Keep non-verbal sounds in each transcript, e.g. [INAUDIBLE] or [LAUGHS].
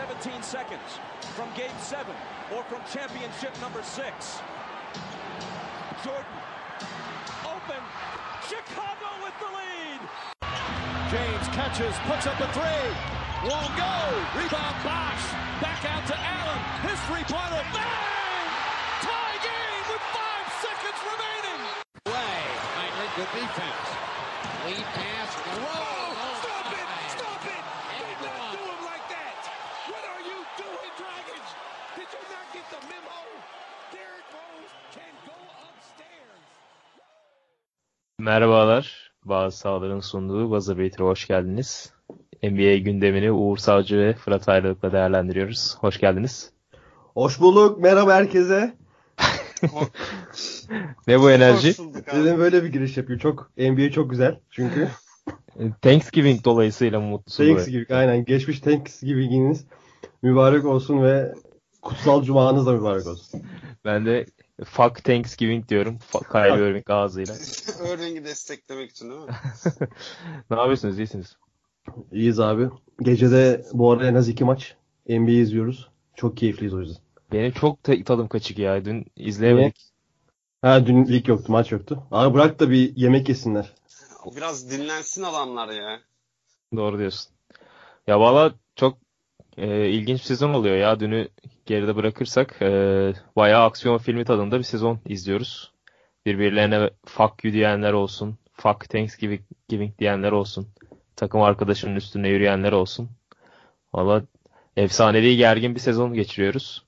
17 seconds from game seven or from championship number six. Jordan, open, Chicago with the lead. James catches, puts up a three. Won't go. Rebound Bosch. Back out to Allen. His three-pointer. Bang! Tie game with five seconds remaining. Way. Knightley, good defense. Lead pass. Roll. Merhabalar. Bazı sahaların sunduğu Buzzer Beater'a hoş geldiniz. NBA gündemini Uğur Savcı ve Fırat Ayrılık'la değerlendiriyoruz. Hoş geldiniz. Hoş bulduk. Merhaba herkese. [LAUGHS] Ne bu enerji? Dedim böyle bir giriş yapıyor. Çok NBA çok güzel. Çünkü [LAUGHS] Thanksgiving dolayısıyla mutlusun? böyle? Thanksgiving aynen geçmiş Thanksgiving'iniz mübarek olsun ve kutsal cumanız da mübarek olsun. Ben de fuck Thanksgiving diyorum. Fuck Kyrie Irving ağzıyla. [LAUGHS] Irving'i desteklemek için değil mi? [LAUGHS] ne yapıyorsunuz? İyisiniz. İyiyiz abi. Gecede bu arada en az iki maç NBA izliyoruz. Çok keyifliyiz o yüzden. Benim çok te- tadım kaçık ya. Dün izleyemedik. Ha dün lig yoktu, maç yoktu. Abi bırak da bir yemek yesinler. Biraz dinlensin adamlar ya. Doğru diyorsun. Ya valla çok e, ilginç bir sezon oluyor ya. Dünü geride bırakırsak e, bayağı aksiyon filmi tadında bir sezon izliyoruz. Birbirlerine fuck you diyenler olsun. Fuck Thanksgiving giving diyenler olsun. Takım arkadaşının üstüne yürüyenler olsun. Valla efsanevi gergin bir sezon geçiriyoruz.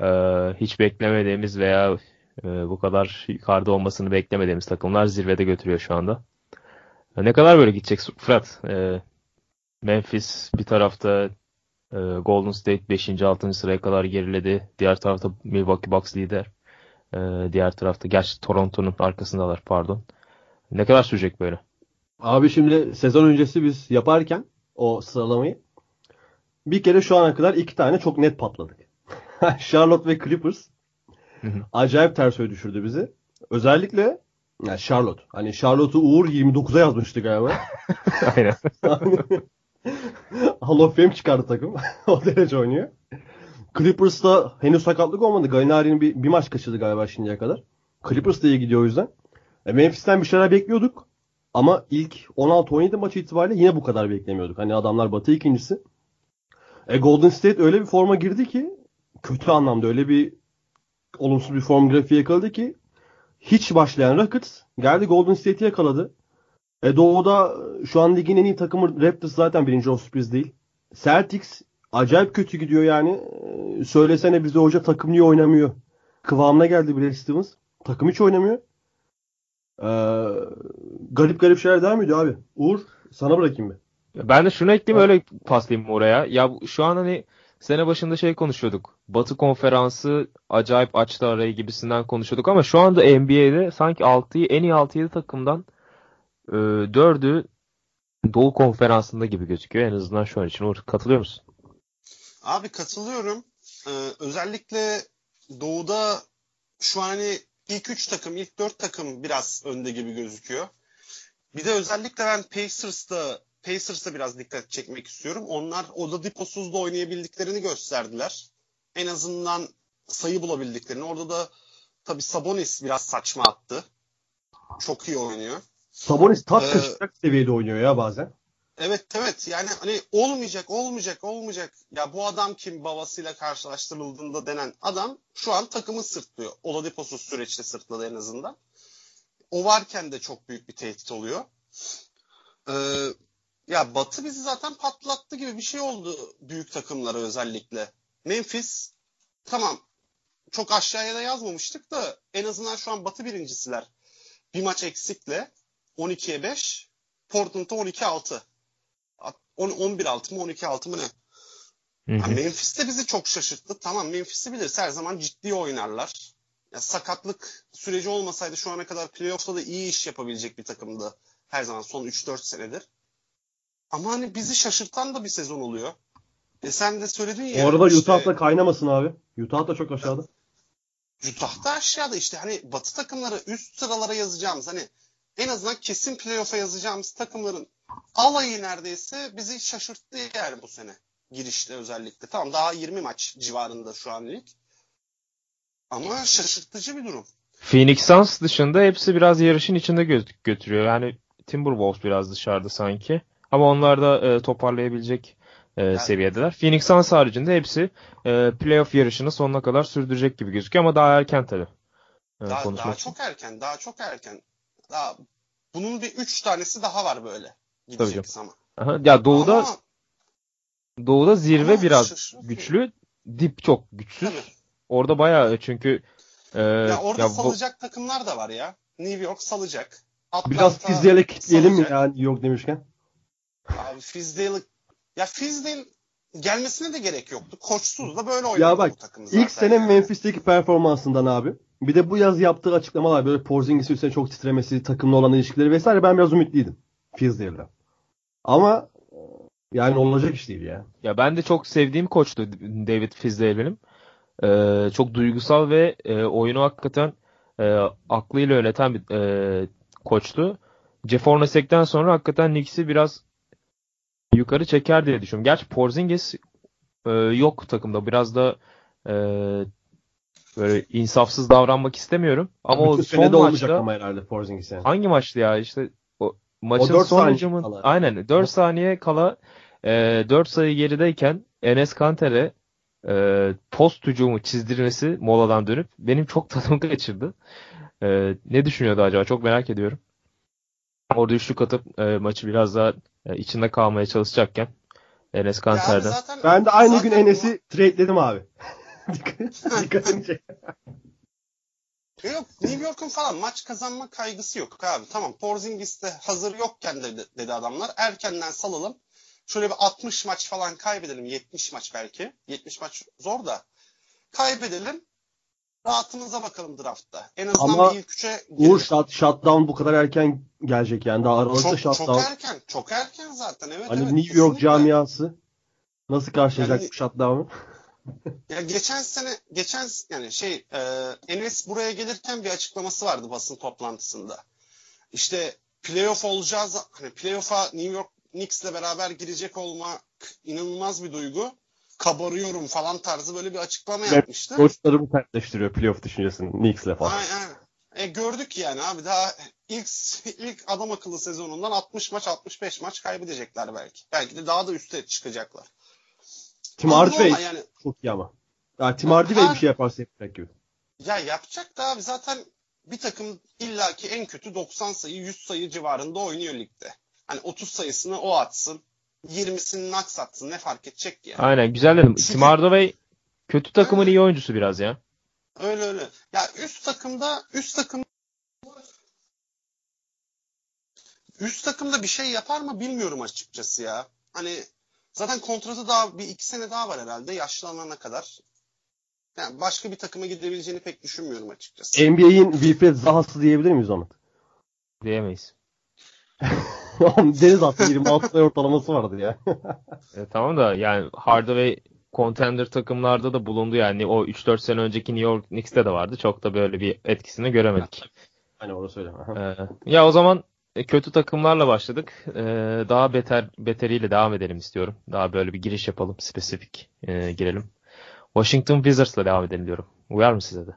E, hiç beklemediğimiz veya e, bu kadar yukarıda olmasını beklemediğimiz takımlar zirvede götürüyor şu anda. Ne kadar böyle gidecek Fırat? Ee, Memphis bir tarafta e, Golden State 5. 6. sıraya kadar geriledi. Diğer tarafta Milwaukee Bucks lider. Ee, diğer tarafta gerçi Toronto'nun arkasındalar pardon. Ne kadar sürecek böyle? Abi şimdi sezon öncesi biz yaparken o sıralamayı bir kere şu ana kadar iki tane çok net patladık. [LAUGHS] Charlotte ve Clippers acayip ters öyle düşürdü bizi. Özellikle yani Charlotte. Hani Charlotte'u Uğur 29'a yazmıştı galiba. Aynen. [LAUGHS] [LAUGHS] Hall of Fame çıkardı takım. [LAUGHS] o derece oynuyor. Clippers'ta henüz sakatlık olmadı. Galinari'nin bir, bir maç kaçırdı galiba şimdiye kadar. Clippers da iyi gidiyor o yüzden. E, Memphis'ten bir şeyler bekliyorduk. Ama ilk 16-17 maç itibariyle yine bu kadar beklemiyorduk. Hani adamlar batı ikincisi. E, Golden State öyle bir forma girdi ki kötü anlamda öyle bir olumsuz bir form grafiği yakaladı ki hiç başlayan Rockets geldi Golden State'i yakaladı. E doğuda şu an ligin en iyi takımı Raptors zaten birinci o sürpriz değil. Celtics acayip kötü gidiyor yani. E, söylesene bize hoca takım niye oynamıyor? Kıvamına geldi Brad Stevens. Takım hiç oynamıyor. E, garip garip şeyler devam ediyor abi. Uğur sana bırakayım bir. Ben de şunu ekleyeyim öyle paslayayım oraya. Ya şu an hani sene başında şey konuşuyorduk. Batı konferansı acayip açtı arayı gibisinden konuşuyorduk ama şu anda NBA'de sanki 6'yı en iyi 6-7 takımdan e, 4'ü Doğu konferansında gibi gözüküyor. En azından şu an için. Uğur, katılıyor musun? Abi katılıyorum. Ee, özellikle Doğu'da şu an hani ilk 3 takım, ilk 4 takım biraz önde gibi gözüküyor. Bir de özellikle ben Pacers'ta Pacers'ta biraz dikkat çekmek istiyorum. Onlar Oladipo'suz da oynayabildiklerini gösterdiler. En azından sayı bulabildiklerini. Orada da tabii Sabonis biraz saçma attı. Çok iyi oynuyor. Sabonis tat Ee, kaçacak seviyede oynuyor ya bazen. Evet evet yani hani olmayacak olmayacak olmayacak. Ya bu adam kim babasıyla karşılaştırıldığında denen adam şu an takımı sırtlıyor. Oladipo'suz süreçte sırtladı en azından. O varken de çok büyük bir tehdit oluyor. Ee, ya Batı bizi zaten patlattı gibi bir şey oldu büyük takımlara özellikle. Memphis tamam çok aşağıya da yazmamıştık da en azından şu an Batı birincisiler. Bir maç eksikle 12'ye 5 Portland'a 12-6. 11-6 mı 12-6 mı ne? Hı Ya hı. Memphis de bizi çok şaşırttı. Tamam Memphis'i biliriz. Her zaman ciddi oynarlar. Ya sakatlık süreci olmasaydı şu ana kadar playoff'ta da iyi iş yapabilecek bir takımdı. Her zaman son 3-4 senedir. Ama hani bizi şaşırtan da bir sezon oluyor. E sen de söyledin ya. Bu arada işte, Utah'da kaynamasın abi. Utah da çok aşağıda. Utah'da aşağıda işte hani batı takımları üst sıralara yazacağımız hani en azından kesin playoff'a yazacağımız takımların alayı neredeyse bizi şaşırttı yani bu sene. girişte özellikle. Tamam daha 20 maç civarında şu an lig. Ama şaşırtıcı bir durum. Phoenix Suns dışında hepsi biraz yarışın içinde gö- götürüyor. Yani Timberwolves biraz dışarıda sanki. Ama onlar da e, toparlayabilecek e, seviyedeler. Phoenix Suns haricinde hepsi e, playoff yarışını sonuna kadar sürdürecek gibi gözüküyor ama daha erken tabii. E, Daha, daha çok erken, daha çok erken. Daha bunun bir üç tanesi daha var böyle. Tabii Gidecek ama. Aha, ya doğuda Ama, doğuda zirve ama biraz şaşırtıcı. güçlü, dip çok güçsüz. Tabii. Orada bayağı çünkü e, Ya orada ya bu- salacak takımlar da var ya. New York salacak. Biraz Atlanta Fizdale'e kitleyelim mi yani yok demişken? Abi Fizdale ya Fizdale gelmesine de gerek yoktu. Koçsuz da böyle oynadı Ya bak bu takım zaten. ilk sene yani. Memphis'teki performansından abi. Bir de bu yaz yaptığı açıklamalar böyle Porzingis'in üstüne çok titremesi, takımla olan ilişkileri vesaire ben biraz ümitliydim Fizdale'den. Ama e, yani olacak iş değil ya. Ya ben de çok sevdiğim koçtu David Fizdale benim. Ee, çok duygusal ve e, oyunu hakikaten e, aklıyla yöneten bir e, koçtu. Jeff Hornacek'ten sonra hakikaten Knicks'i biraz yukarı çeker diye düşünüyorum. Gerçi Porzingis e, yok takımda. Biraz da e, böyle insafsız davranmak istemiyorum. Ama o son de olmayacak maçta ama herhalde Porzingis yani. Hangi maçtı ya işte o maçın dört son hücumun kala. aynen 4 saniye kala e, 4 sayı gerideyken Enes Kanter'e e, post hücumu çizdirmesi moladan dönüp benim çok [LAUGHS] tadımı kaçırdı. E, ne düşünüyordu acaba çok merak ediyorum. Orada üçlük atıp e, maçı biraz daha e, içinde kalmaya çalışacakken Enes Kanter'den. zaten, Ben de aynı zaten gün Enes'i trade'ledim abi. Dikkat- Dikkatini çek. Yok New York'un falan maç kazanma kaygısı yok abi. Tamam Porzingis de hazır yokken dedi, dedi adamlar. Erkenden salalım. Şöyle bir 60 maç falan kaybedelim. 70 maç belki. 70 maç zor da. Kaybedelim. Rahatımıza bakalım draftta. En azından Ama bir ilk üçe Uğur shut, shutdown bu kadar erken gelecek yani. Daha Aralık'ta çok, çok shutdown. erken. Çok erken zaten. Evet, Hani evet, New York kesinlikle. camiası nasıl karşılayacak Yani- bu shutdown'u? Ya geçen sene geçen yani şey e, Enes buraya gelirken bir açıklaması vardı basın toplantısında. İşte playoff olacağız hani playoff'a New York Knicks'le beraber girecek olmak inanılmaz bir duygu. Kabarıyorum falan tarzı böyle bir açıklama Evet, yapmıştı. Koçları bu sertleştiriyor playoff düşüncesini Knicks'le falan. Aynen. E gördük yani abi daha ilk ilk adam akıllı sezonundan 60 maç 65 maç kaybedecekler belki. Belki de daha da üste çıkacaklar. Tim Hardaway yani çok iyi ama. Ya Tim Hardaway Ha. bir şey yaparsa yapacak gibi. Ya yapacak da abi zaten bir takım illaki en kötü 90 sayı 100 sayı civarında oynuyor ligde. Hani 30 sayısını o atsın. 20'sini Naks atsın ne fark edecek ki yani. Aynen güzel dedim. Çünkü- Tim Hardaway kötü takımın iyi oyuncusu biraz ya. Öyle öyle. Ya üst takımda üst takım üst takımda bir şey yapar mı bilmiyorum açıkçası ya. Hani zaten kontratı daha bir iki sene daha var herhalde yaşlanana kadar. Yani başka bir takıma gidebileceğini pek düşünmüyorum açıkçası. NBA'in Wilfred Zaha'sı diyebilir miyiz ona? Diyemeyiz. [LAUGHS] Deniz attı 26 sayı ortalaması vardı ya. [LAUGHS] E, tamam da yani Hardaway contender takımlarda da bulundu yani o 3-4 sene önceki New York Knicks'te de vardı. Çok da böyle bir etkisini göremedik. hani onu söyle. Ee, ya o zaman kötü takımlarla başladık. Ee, daha beter beteriyle devam edelim istiyorum. Daha böyle bir giriş yapalım, spesifik e, girelim. Washington Wizards'la devam edelim diyorum. Uyar mı size de?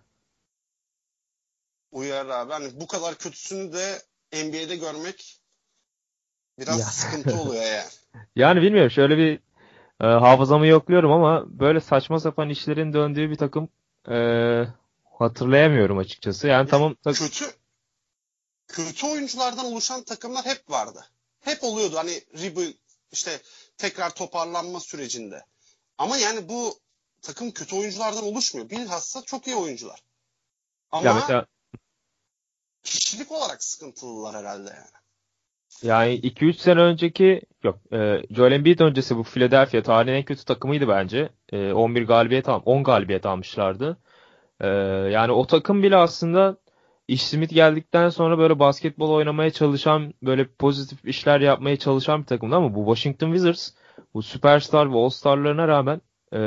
Uyar abi. Hani bu kadar kötüsünü de NBA'de görmek biraz Ya. sıkıntı oluyor yani. [LAUGHS] Yani bilmiyorum şöyle bir e, hafızamı yokluyorum ama böyle saçma sapan işlerin döndüğü bir takım e, hatırlayamıyorum açıkçası. Yani tamam tak- Kötü kötü oyunculardan oluşan takımlar hep vardı. Hep oluyordu hani rebuild işte tekrar toparlanma sürecinde. Ama yani bu takım kötü oyunculardan oluşmuyor. Bilhassa çok iyi oyuncular. Ama ya mesela kişilik olarak sıkıntılılar herhalde yani. Yani 2-3 sene önceki yok e, Joel Embiid öncesi bu Philadelphia tarihin en kötü takımıydı bence. E, 11 galibiyet al 10 galibiyet almışlardı. E, yani o takım bile aslında Ish Smith geldikten sonra böyle basketbol oynamaya çalışan böyle pozitif işler yapmaya çalışan bir takımdı ama bu Washington Wizards bu süperstar ve all-starlarına rağmen e,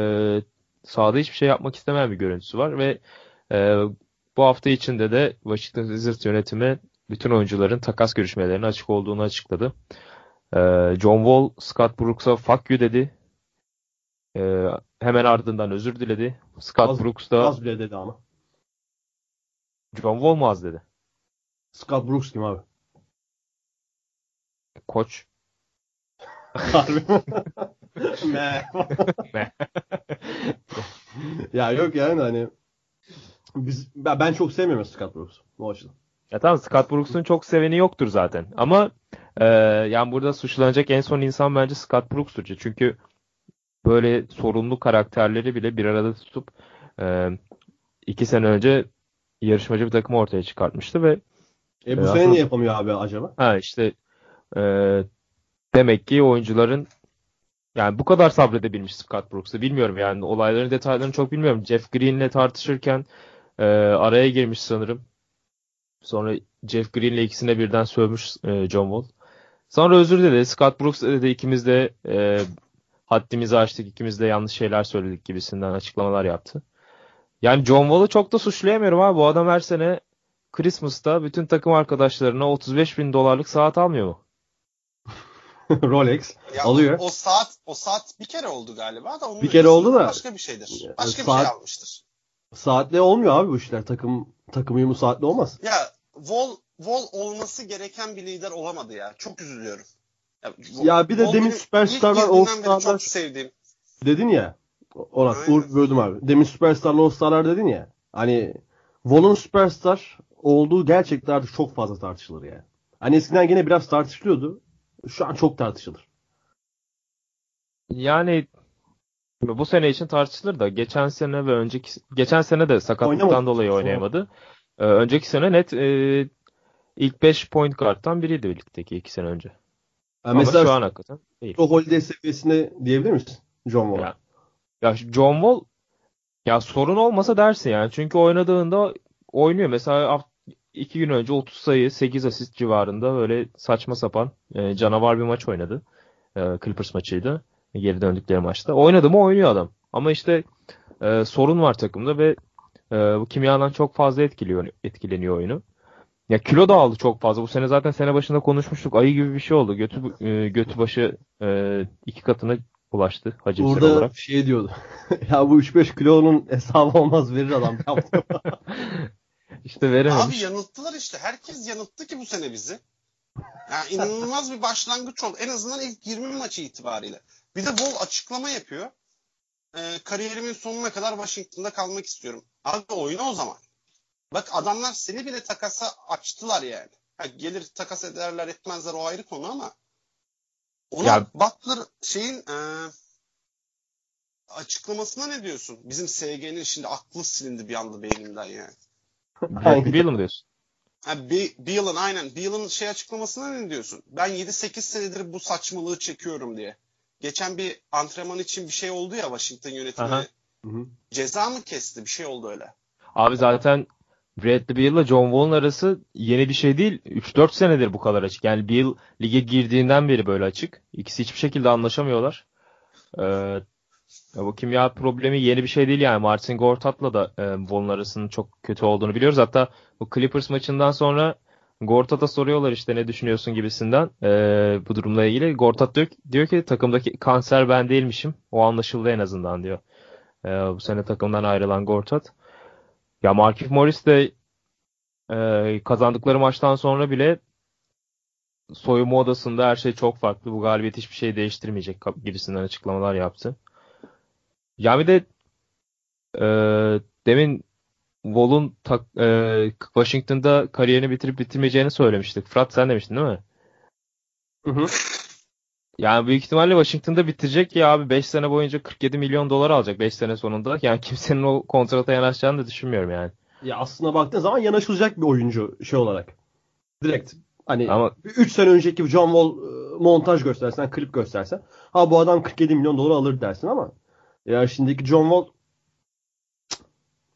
sahada hiçbir şey yapmak istemeyen bir görüntüsü var ve e, bu hafta içinde de Washington Wizards yönetimi bütün oyuncuların takas görüşmelerine açık olduğunu açıkladı. Ee, John Wall, Scott Brooks'a fuck you dedi. hemen ardından özür diledi. Scott Az- Brooks da Az bile dedi ama. John Wall mu az dedi? Scott Brooks kim abi? Koç. Harbi. [LAUGHS] Me. [LAUGHS] Me. ya yok yani hani biz ben, çok sevmiyorum Scott Brooks bu açıdan. Ya tamam Scott Brooks'un çok seveni yoktur zaten. Ama e, yani burada suçlanacak en son insan bence Scott Brooks'tur. Çünkü böyle sorunlu karakterleri bile bir arada tutup e, iki sene önce yarışmacı bir takım ortaya çıkartmıştı ve E bu Evet, sene niye yapamıyor abi acaba? ha işte e, demek ki oyuncuların yani bu kadar sabredebilmiş Scott Brooks'u bilmiyorum yani olayların detaylarını çok bilmiyorum. Jeff Green'le tartışırken e, araya girmiş sanırım. Sonra Jeff Green'le ikisine birden sövmüş e, John Wall. Sonra özür diledi. Scott Brooks dedi ikimiz de e, haddimizi aştık, ikimiz de yanlış şeyler söyledik gibisinden açıklamalar yaptı. Yani John Wall'ı çok da suçlayamıyorum abi. Bu adam her sene Christmas'ta bütün takım arkadaşlarına 35 bin dolarlık saat almıyor mu? [LAUGHS] Rolex Ya alıyor. O, o saat o saat bir kere oldu galiba da onun Bir kere oldu da- başka bir şeydir. Başka bir saat- şey almıştır. Saatle olmuyor abi bu işler. Takım takım uyumu saatle olmaz. Ya Wall Wall olması gereken bir lider olamadı ya. Çok üzülüyorum. Ya, Ya bir de Wall demin beri All-Star'lar- çok sevdiğim. Dedin ya. Aynen. Uğur böldüm abi. Demin Superstar'la All-Star'lar dedin ya. Hani Wall'un Superstar olduğu gerçekten artık çok fazla tartışılır yani. Hani eskiden yine biraz tartışılıyordu. Şu an çok tartışılır. Yani bu sene için tartışılır da geçen sene ve önceki geçen sene de sakatlıktan Oynamadı. dolayı oynayamadı. Ee, önceki sene net e, ilk 5 point guard'tan biriydi ligdeki iki sene önce. Yani Ama mesela şu an hakikaten değil. o Holiday seviyesinde diyebilir misin John Wall'a? Ya. Ya John Wall ya sorun olmasa dersin yani. Çünkü oynadığında oynuyor. Mesela iki gün önce 30 sayı 8 asist civarında böyle saçma sapan e, canavar bir maç oynadı. E, Clippers maçıydı. Geri döndükleri maçta. Oynadı mı oynuyor adam. Ama işte e, sorun var takımda ve e, bu kimyadan çok fazla etkiliyor, etkileniyor oyunu. Ya kilo da aldı çok fazla. Bu sene zaten sene başında konuşmuştuk. Ayı gibi bir şey oldu. Götü e, götü başı e, iki katına ulaştı hacimsel Orada olarak. şey diyordu. [LAUGHS] ya bu 3-5 kilonun hesabı olmaz verir adam. [LAUGHS] İşte verememiş. Abi yanılttılar işte. Herkes yanılttı ki bu sene bizi. Yani inanılmaz bir başlangıç oldu. En azından ilk 20 maçı itibariyle. Bir de Wall açıklama yapıyor. Ee, kariyerimin sonuna kadar Washington'da kalmak istiyorum. Abi oyna o zaman. Bak adamlar seni bile takasa açtılar yani. Ha, gelir takas ederler etmezler o ayrı konu ama ona Ya- Butler şeyin e, açıklamasına ne diyorsun? Bizim SG'nin şimdi aklı silindi bir anda beynimden yani. [LAUGHS] Bradley Beal mı diyorsun? Ha, Be- Beal'ın aynen. Beal'ın şey açıklamasına ne diyorsun? Ben 7-8 senedir bu saçmalığı çekiyorum diye. Geçen bir antrenman için bir şey oldu ya Washington yönetimi. Aha. Hı hı. Ceza mı kesti? Bir şey oldu öyle. Abi zaten Bradley Beal'la John Wall'un arası yeni bir şey değil. 3-4 senedir bu kadar açık. Yani Beal lige girdiğinden beri böyle açık. İkisi hiçbir şekilde anlaşamıyorlar. Ee, bu kimya problemi yeni bir şey değil yani. Martin Gortat'la da e, Wall'un arasının çok kötü olduğunu biliyoruz. Hatta bu Clippers maçından sonra Gortat'a soruyorlar işte ne düşünüyorsun gibisinden e, bu durumla ilgili. Gortat diyor, diyor ki takımdaki kanser ben değilmişim. O anlaşıldı en azından diyor. E, bu sene takımdan ayrılan Gortat. Ya Markieff Morris de e, kazandıkları maçtan sonra bile soyunma odasında her şey çok farklı. Bu galibiyet hiçbir şey değiştirmeyecek gibisinden açıklamalar yaptı. Ya bir de e, demin Wall'un e, Washington'da kariyerini bitirip bitirmeyeceğini söylemiştik. Fırat sen demiştin değil mi? Hı hı. Yani büyük ihtimalle Washington'da bitirecek ya abi 5 sene boyunca 47 milyon dolar alacak 5 sene sonunda. [LAUGHS] Yani kimsenin o kontrata yanaşacağını da düşünmüyorum yani. Ya aslında baktığın zaman yanaşılacak bir oyuncu şey olarak. Direkt hani Ama 3 sene önceki John Wall e, montaj göstersen, klip göstersen ha bu adam 47 milyon dolar alır dersin ama ya şimdiki John Wall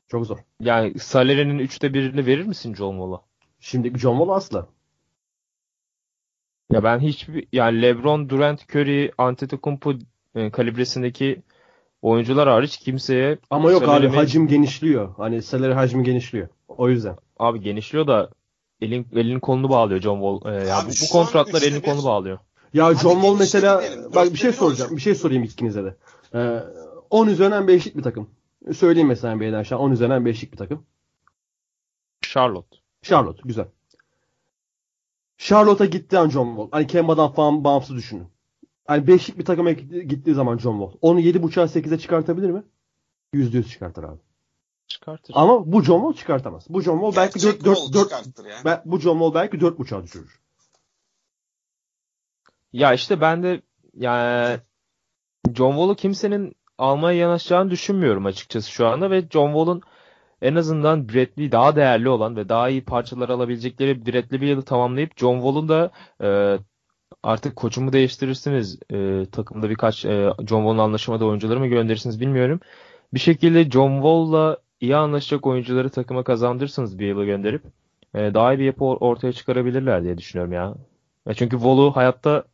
çok zor. Yani salary'nin üçte birini verir misin John Wall'a? Şimdiki John Wall asla. Ya ben hiçbir yani LeBron, Durant, Curry, Antetokounmpo e, kalibresindeki oyuncular hariç kimseye Ama yok abi salarimi- hacim genişliyor. Hani salary hacmi genişliyor. O yüzden. abi genişliyor da elin elini kolunu bağlıyor John Wall. E, ya Abi bu, bu şu an kontratlar üçte elini bir- kolunu bağlıyor. Ya Hadi John Wall mesela diyelim. bak bir Dörtte şey bir soracağım. olacak. Bir şey sorayım ikinize de. Ee, 10 üzerinden 5'lik bir takım. Söyleyeyim mesela beyler şu an 10 üzerinden 5'lik bir takım. Charlotte. Charlotte güzel. Charlotte'a gitti an John Wall. Hani Kemba'dan falan bağımsız düşünün. Hani 5'lik bir takıma gitti- gittiği zaman John Wall. Onu 7.5'a 8'e çıkartabilir mi? %100 çıkartır abi. Çıkartır. Ama bu John Wall çıkartamaz. Bu John Wall belki Gerçek 4, 4, Wall 4, çıkarttır ya. ben, bu John Wall belki 4.5'a düşürür. Ya işte ben de yani John Wall'u kimsenin almaya yanaşacağını düşünmüyorum açıkçası şu anda ve John Wall'un en azından Bradley daha değerli olan ve daha iyi parçalar alabilecekleri Bradley bir yılı tamamlayıp John Wall'un da e, artık koçumu değiştirirsiniz e, takımda birkaç e, John Wall'un anlaşamadığı oyuncuları mı gönderirsiniz bilmiyorum. Bir şekilde John Wall'la iyi anlaşacak oyuncuları takıma kazandırırsınız bir yıla gönderip e, daha iyi bir yapı or- ortaya çıkarabilirler diye düşünüyorum ya. Ya çünkü Wall'u hayatta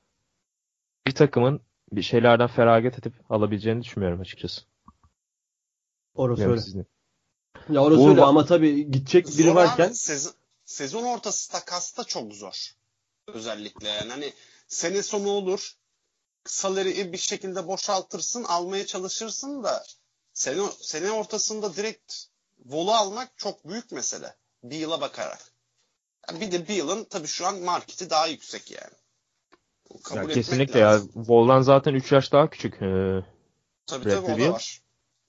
bir takımın bir şeylerden feragat edip alabileceğini düşünmüyorum açıkçası. Orası öyle. Ya orası Uğur öyle ama tabii gidecek biri Zor varken. Sezon, sezon ortası takasta çok zor. Özellikle yani hani sene sonu olur. Salary'i bir şekilde boşaltırsın, almaya çalışırsın da sene, sene ortasında direkt Vol'u almak çok büyük mesele. Bir yıla bakarak. Yani bir de bir yılın tabii şu an marketi daha yüksek yani. Kabul Ya kesinlikle ya. lazım. Wall'dan zaten 3 yaş daha küçük. Ee, Tabii tabii o da var.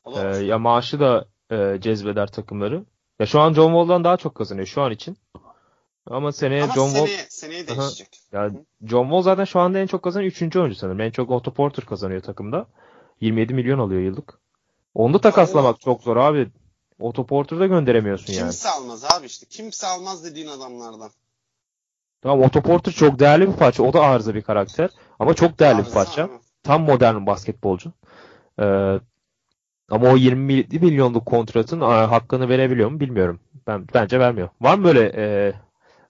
O da Ee, var. ya maaşı da e, cezbeder takımları. Ya şu an John Wall'dan daha çok kazanıyor şu an için. Ama seneye Ama John Wall seneye, seneye Aha. değişecek. ya John Wall zaten şu anda en çok kazanan 3. oyuncu sanırım. En çok Otto Porter kazanıyor takımda. 27 milyon alıyor yıllık. Onu da takaslamak çok zor abi. Otto Porter'ı da gönderemiyorsun yani. Kimse almaz abi işte. Kimse almaz dediğin adamlardan. Tamam Otto Porter çok değerli bir parça. O da arıza bir karakter. Ama çok değerli bir Arıza parça. abi. Tam modern bir basketbolcu. Ee, ama o 20 milyonluk kontratın hakkını verebiliyor mu bilmiyorum. Ben bence vermiyor. Var mı böyle e,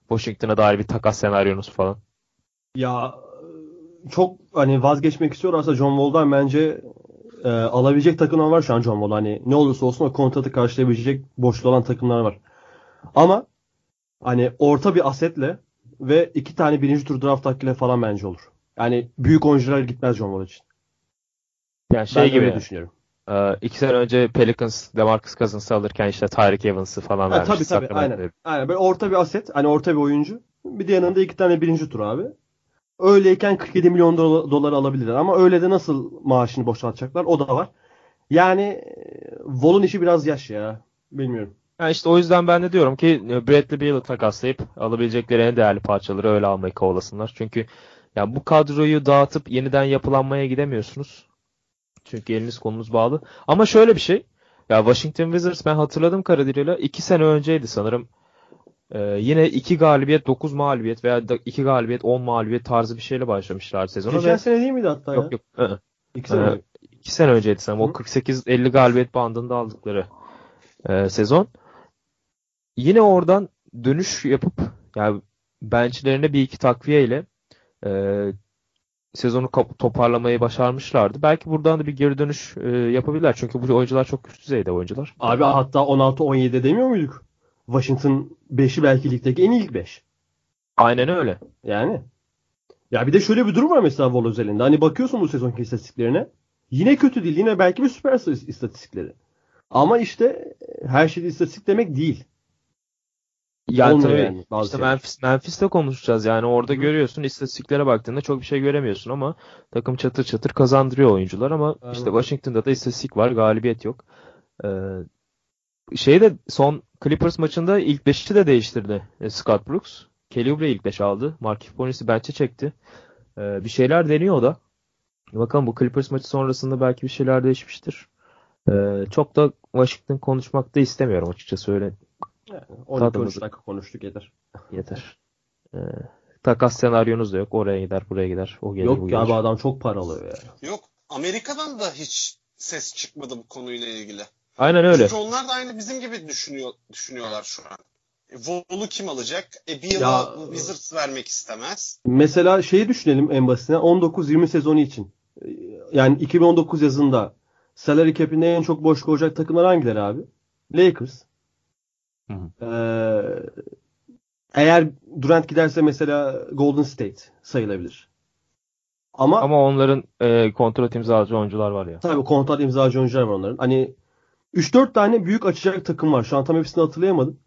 Washington'a dair bir takas senaryonuz falan? ya çok hani vazgeçmek istiyorlarsa John Wall'dan bence e, alabilecek takımlar var şu an John Wall. Hani ne olursa olsun o kontratı karşılayabilecek boşluğu olan takımlar var. Ama hani orta bir asetle ve iki tane birinci tur draft hakkıyla falan bence olur. Yani büyük oyuncular gitmez John Wall için. Yani şey ben gibi. düşünüyorum. E, iki sene önce Pelicans DeMarcus Cousins'ı alırken işte Tyreek Evans'ı falan vermiş. tabii tabii aynen. Aynen böyle orta bir aset, hani orta bir oyuncu. Bir de yanında iki tane birinci tur abi. Öyleyken 47 milyon dola- dolar alabilirler ama öyle de nasıl maaşını boşaltacaklar o da var. Yani e, Vol'un işi biraz yaş ya. Bilmiyorum. Yani işte o yüzden ben de diyorum ki e, Bradley Beal'ı takaslayıp alabilecekleri en değerli parçaları öyle almayı kovalasınlar. Çünkü ya bu kadroyu dağıtıp yeniden yapılanmaya gidemiyorsunuz. Çünkü eliniz kolunuz bağlı. Ama şöyle bir şey. Ya Washington Wizards ben hatırladım kadarıyla 2 sene önceydi sanırım. Ee, yine 2 galibiyet 9 mağlubiyet veya 2 galibiyet 10 mağlubiyet tarzı bir şeyle başlamışlar sezona Geçen ve sene değil miydi hatta ya? yok yok. ı-ı. İki sene Ee. 2 sene önceydi sanırım. O Hı. 48-50 galibiyet bandında aldıkları e, sezon. Yine oradan dönüş yapıp yani benchlerine bir iki takviye ile e, sezonu toparlamayı başarmışlardı. Belki buradan da bir geri dönüş e, yapabilirler. Çünkü bu oyuncular çok üst düzeyde oyuncular. Abi hatta 16-17 demiyor muyduk? Washington 5'i belki ligdeki en ilk 5. Aynen öyle. Yani. Ya bir de şöyle bir durum var mesela Vol özelinde. Hani bakıyorsun bu sezonki istatistiklerine. Yine kötü değil. Yine belki bir süper istatistikleri. Ama işte her şey istatistik demek değil. Yani Olmuyor tabii yani bazı işte şeyler. Memphis, Memphis'te konuşacağız. Yani orada Hı. görüyorsun istatistiklere baktığında çok bir şey göremiyorsun ama takım çatır çatır kazandırıyor oyuncular ama Aynen. işte Washington'da da istatistik var. Galibiyet yok. Ee, şey de son Clippers maçında ilk 5'i de değiştirdi e, Scott Brooks. Kelly Oubre ilk 5 aldı. Markieff Morris'i bench'e çekti. Ee, bir şeyler deniyor o da. Bakalım bu Clippers maçı sonrasında belki bir şeyler değişmiştir. Ee, çok da Washington konuşmak da istemiyorum açıkçası öyle 12-13 Tadımızı. dakika konuştuk yeter. Yeter. Ee, takas senaryonuz da yok. Oraya gider, buraya gider. O gelir, bu Yok gelir. ya bu adam çok para alıyor ya. Yok. Amerika'dan da hiç ses çıkmadı bu konuyla ilgili. Aynen öyle. Çünkü onlar da aynı bizim gibi düşünüyor düşünüyorlar şu an. E, Vol'u kim alacak? E bir yıla Wizards vermek istemez. Mesela şeyi düşünelim en basitine 19-20 sezonu için. Yani 2019 yazında salary cap'inde en çok boş koyacak takımlar hangileri abi? Lakers. Hı hı. Ee, eğer Durant giderse mesela Golden State sayılabilir. Ama, Ama onların e, kontrat imzacı oyuncular var ya. tabii kontrat imzacı oyuncular var onların. Hani 3-4 tane büyük açacak takım var. Şu an tam hepsini hatırlayamadım.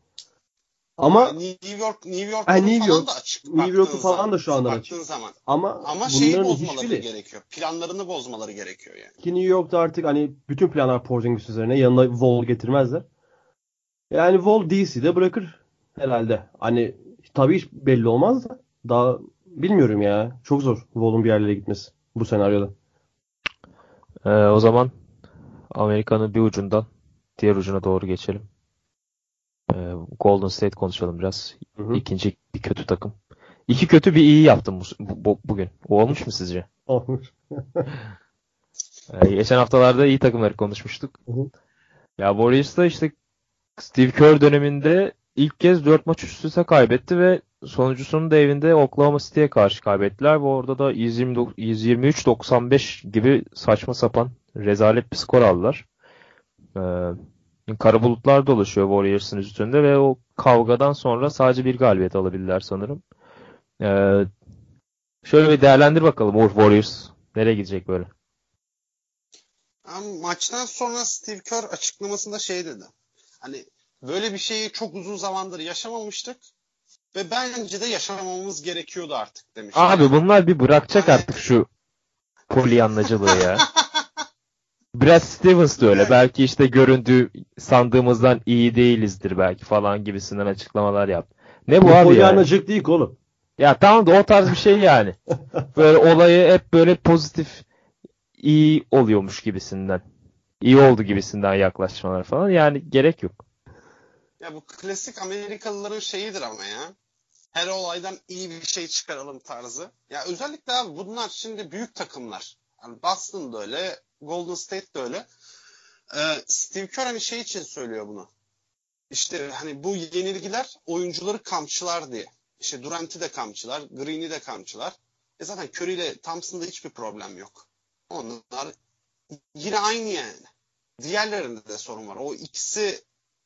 Ama New York New York Ha, New falan York. da açık. New York'u falan zaman, da şu anda baktığın açık. zaman. ama Ama şeyi bunların bozmaları hiçbiri gerekiyor. Planlarını bozmaları gerekiyor yani. ki New York'ta artık hani bütün planlar Porzingis üzerine yanına Wall getirmezler. Yani Wall DC'de bırakır herhalde. Hani tabii hiç belli olmaz da daha bilmiyorum ya. Çok zor Wall'un bir yerlere gitmesi bu senaryoda. E, o zaman Amerika'nın bir ucundan diğer ucuna doğru geçelim. E, Golden State konuşalım biraz. Hı hı. İkinci bir kötü takım. İki kötü bir iyi yaptım bu, bu- bugün. O olmuş mu sizce? Olmuş. [LAUGHS] E, geçen haftalarda iyi takımları konuşmuştuk. Hı hı. Ya Warriors'da işte Steve Kerr döneminde ilk kez 4 maç üst üste kaybetti ve sonuncusunu da evinde Oklahoma City'ye karşı kaybettiler ve orada da 129 123-95 gibi saçma sapan rezalet bir skor aldılar. Ee, kara bulutlar dolaşıyor Warriors'ın üstünde ve o kavgadan sonra sadece bir galibiyet alabildiler sanırım. Ee, şöyle bir değerlendir bakalım Warriors nereye gidecek böyle? Maçtan sonra Steve Kerr açıklamasında şey dedi. Hani böyle bir şeyi çok uzun zamandır yaşamamıştık ve bence de yaşamamamız gerekiyordu artık demiş. Abi bunlar bir bırakacak Aynen. artık şu polyanlacılığı ya. [LAUGHS] Brad Stevens da öyle. Belki işte göründüğü sandığımızdan iyi değilizdir belki falan gibisinden açıklamalar yaptı. Ne bu Bu abi ya? polyanacık değil oğlum. Ya tamam da o tarz bir şey yani. [LAUGHS] Böyle olayı hep böyle pozitif iyi oluyormuş gibisinden. İyi oldu gibisinden yaklaşmalar falan. Yani gerek yok. Ya bu klasik Amerikalıların şeyidir ama ya. Her olaydan iyi bir şey çıkaralım tarzı. Ya özellikle abi bunlar şimdi büyük takımlar. Yani Boston da öyle, Golden State de öyle. Ee, Steve Kerr hani şey için söylüyor bunu. İşte hani bu yenilgiler oyuncuları kamçılar diye. İşte Durant'i de kamçılar, Green'i de kamçılar. E zaten Curry ile Thompson'da hiçbir problem yok. Onlar yine aynı yani. Diğerlerinde de sorun var. O ikisi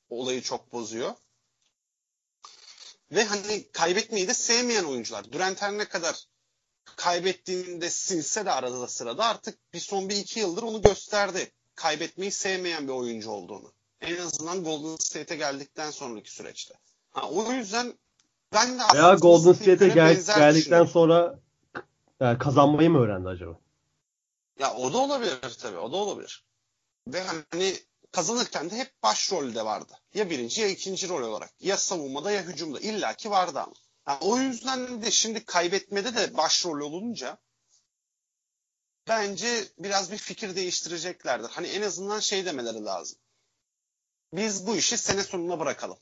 olayı çok bozuyor. Ve hani kaybetmeyi de sevmeyen oyuncular. Durant her ne kadar kaybettiğinde sinse de arada da sırada artık bir son bir iki yıldır onu gösterdi. Kaybetmeyi sevmeyen bir oyuncu olduğunu. En azından Golden State'e geldikten sonraki süreçte. Ha, o yüzden ben de Veya Golden State'e gel- geldikten sonra yani kazanmayı mı öğrendi acaba? Ya o da olabilir tabii. O da olabilir. Ve hani kazanırken de hep başrolde vardı. Ya birinci ya ikinci rol olarak. Ya savunmada ya hücumda. İlla ki vardı ama. Ha, o yüzden de şimdi kaybetmede de başrol olunca bence biraz bir fikir değiştireceklerdir. Hani en azından şey demeleri lazım. Biz bu işi sene sonuna bırakalım.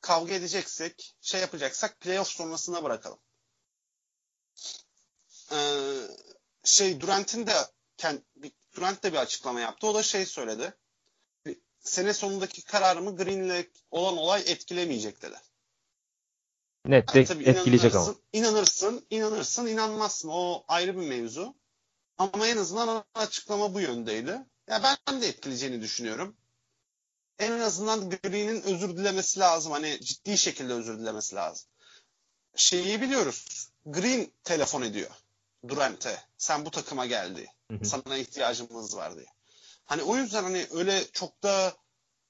Kavga edeceksek, şey yapacaksak playoff sonrasına bırakalım. Ee, şey Durant'in de kend, Durant de bir açıklama yaptı. O da şey söyledi. Sene sonundaki kararımı Green'le olan olay etkilemeyecek dedi. Net Yani tabii etkileyecek ama. inanırsın, inanırsın, inanırsın, inanmazsın. O ayrı bir mevzu. Ama en azından açıklama bu yöndeydi. Ya ben de etkileyeceğini düşünüyorum. En azından Green'in özür dilemesi lazım. Hani ciddi şekilde özür dilemesi lazım. Şeyi biliyoruz. Green telefon ediyor Durant'e. Sen bu takıma geldi. Hı hı. Sana ihtiyacımız var diye. Hani o yüzden hani öyle çok da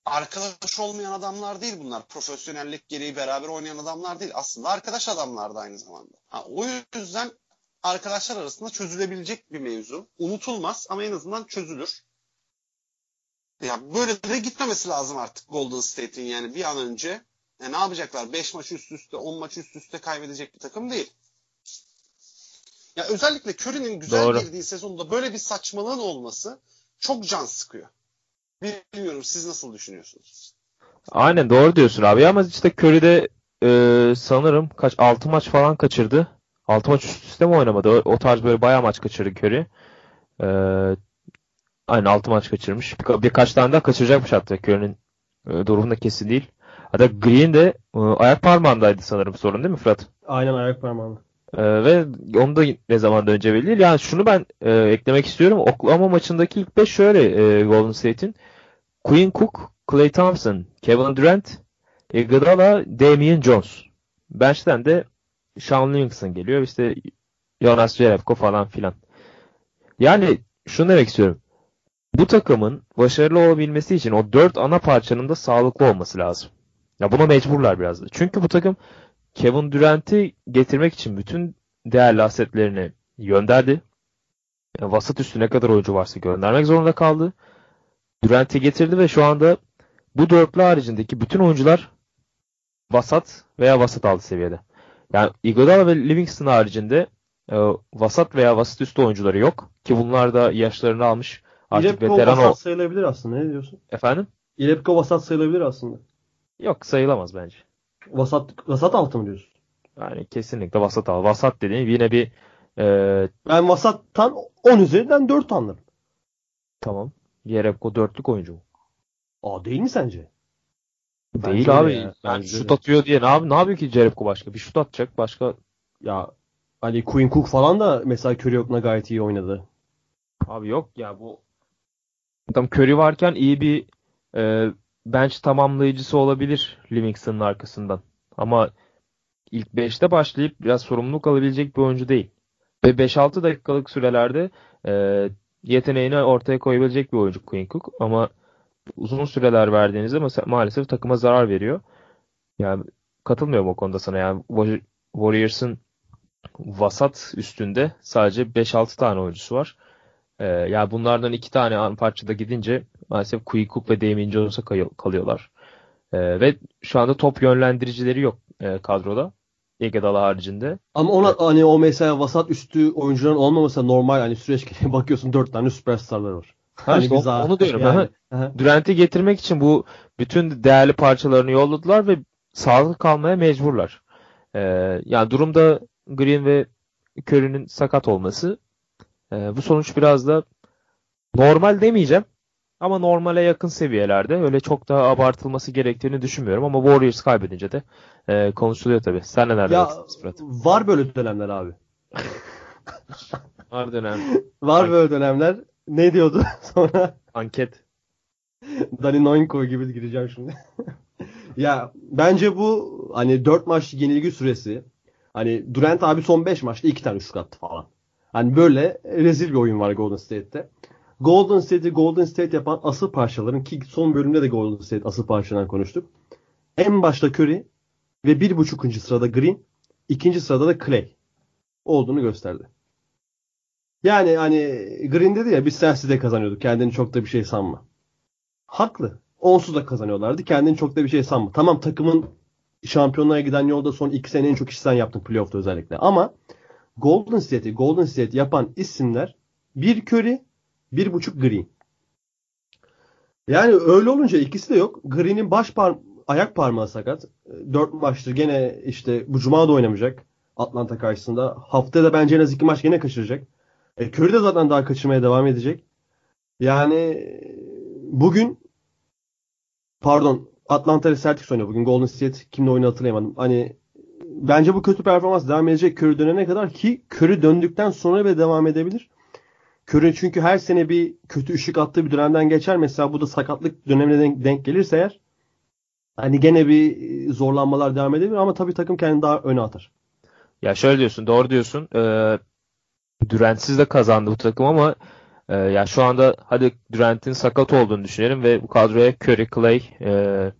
arkadaş olmayan adamlar değil bunlar. Profesyonellik gereği beraber oynayan adamlar değil. Aslında arkadaş adamlar da aynı zamanda. Ha, o yüzden arkadaşlar arasında çözülebilecek bir mevzu. Unutulmaz ama en azından çözülür. Ya böyle de gitmemesi lazım artık Golden State'in yani bir an önce. E ne yapacaklar? 5 maç üst üste, 10 maç üst üste kaybedecek bir takım değil. Ya özellikle Curry'nin güzel Doğru. girdiği sezonda böyle bir saçmalığın olması çok can sıkıyor. Bilmiyorum siz nasıl düşünüyorsunuz? Aynen doğru diyorsun abi ama işte Curry'de e, sanırım kaç 6 maç falan kaçırdı. 6 maç üst üste mi oynamadı? O, o tarz böyle bayağı maç kaçırdı Curry. E, aynen 6 maç kaçırmış. Birka- birkaç tane daha kaçıracakmış hatta Curry'nin e, durumu da kesin değil. Hatta Green de e, ayak parmağındaydı sanırım sorun değil mi Fırat? Aynen ayak parmağında. Ee, ve onu da ne zaman önce belli değil. Yani şunu ben e, eklemek istiyorum. Oklahoma maçındaki ilk 5 şöyle e, Golden State'in. Quinn Cook, Klay Thompson, Kevin Durant, Iguodala, Damian Jones. Bench'ten de Sean Livingston geliyor. İşte Jonas Jerebko falan filan. Yani şunu demek istiyorum. Bu takımın başarılı olabilmesi için o dört ana parçanın da sağlıklı olması lazım. Ya buna mecburlar biraz da. Çünkü bu takım Kevin Durant'i getirmek için bütün değerli asetlerini gönderdi. Yani vasat üstü ne kadar oyuncu varsa göndermek zorunda kaldı. Durant'i getirdi ve şu anda bu dörtlü haricindeki bütün oyuncular vasat veya vasat altı seviyede. Yani Iguodala ve Livingston haricinde e, vasat veya vasat üstü oyuncuları yok. Ki bunlar da yaşlarını almış. Artık İlepko veteran vasat o. sayılabilir aslında. Ne diyorsun? Efendim? İlepko vasat sayılabilir aslında. Yok sayılamaz bence. Vasat vasat altı mı diyorsun? Yani kesinlikle vasat al. Vasat dediğin yine bir e, Ben vasattan 10 üzerinden 4 anlarım. tamam. Yerebko dörtlük oyuncu mu? Aa değil mi sence? Bence Değil öyle abi. ya. Yani Bence şut atıyor diye ne, abi, ne yapıyor ki Jerebko başka? Bir şut atacak başka. Ya hani Quinn Cook falan da mesela Curry yokluğuna gayet iyi oynadı. Abi yok ya bu Tam Curry varken iyi bir e, bench tamamlayıcısı olabilir Livingston'ın arkasından. Ama ilk 5'te başlayıp biraz sorumluluk alabilecek bir oyuncu değil. Ve 5-6 dakikalık sürelerde e, yeteneğini ortaya koyabilecek bir oyuncu Quinn Cook. Ama uzun süreler verdiğinizde mesela maalesef takıma zarar veriyor. Yani katılmıyorum o konuda sana. Yani Wa- Warriors'ın vasat üstünde sadece 5-6 tane oyuncusu var. Ee, yani bunlardan iki tane an parçada gidince maalesef Cook ve Damian Jones'a kalıyorlar. Ee, ve şu anda top yönlendiricileri yok e, kadroda. Iguodala haricinde. Ama ona hani o mesela vasat üstü oyuncuların olmaması normal hani süreç gereği [LAUGHS] bakıyorsun 4 tane süperstarlar var. Ha işte daha- onu diyorum. Yani. Durant'i getirmek için bu bütün değerli parçalarını yolladılar ve sağlıklı kalmaya mecburlar. Ee, yani durumda Green ve Curry'nin sakat olması e, bu sonuç biraz da normal demeyeceğim ama normale yakın seviyelerde. Öyle çok daha abartılması gerektiğini düşünmüyorum ama Warriors kaybedince de e, konuşuluyor tabii. Sen neler Ya Fırat? var böyle dönemler abi. [LAUGHS] Var dönem. Var Ay. böyle dönemler. Ne diyordu [LAUGHS] sonra? Anket. Dani Noinko gibi gireceğim şimdi. [LAUGHS] ya bence bu hani 4 maçlık yenilgi süresi hani Durant abi son 5 maçta 2 tane şut attı falan. Hani böyle rezil bir oyun var Golden State'te. Golden State'i Golden State yapan asıl parçaların ki son bölümde de Golden State asıl parçadan konuştuk. En başta Curry ve bir buçukuncu sırada Green, ikinci sırada da Clay olduğunu gösterdi. Yani hani Green dedi ya biz sensiz de kazanıyorduk. Kendini çok da bir şey sanma. Haklı. Onsuz da kazanıyorlardı. Kendini çok da bir şey sanma. Tamam takımın şampiyonluğa giden yolda son iki sene en çok iş yaptın playoff'ta özellikle. Ama Golden State'i Golden State yapan isimler bir Curry, bir buçuk Green. Yani öyle olunca ikisi de yok. Green'in baş par ayak parmağı sakat. Dört maçtır gene işte bu cuma da oynamayacak Atlanta karşısında. Haftaya da bence en az iki maç gene kaçıracak. E, Curry de zaten daha kaçırmaya devam edecek. Yani bugün pardon Atlanta ile Celtics oynuyor bugün. Golden State kimle oyunu hatırlayamadım. Hani bence bu kötü performans devam edecek Curry dönene kadar ki Curry döndükten sonra bile devam edebilir. Curry çünkü her sene bir kötü ışık attığı bir dönemden geçer. Mesela bu da sakatlık dönemine denk, denk gelirse eğer hani gene bir zorlanmalar devam edebilir ama tabii takım kendini daha öne atar. Ya şöyle diyorsun, doğru diyorsun. Ee, Durant'siz de kazandı bu takım ama e, ya şu anda hadi Durant'in sakat olduğunu düşünelim ve bu kadroya Curry, Clay, e,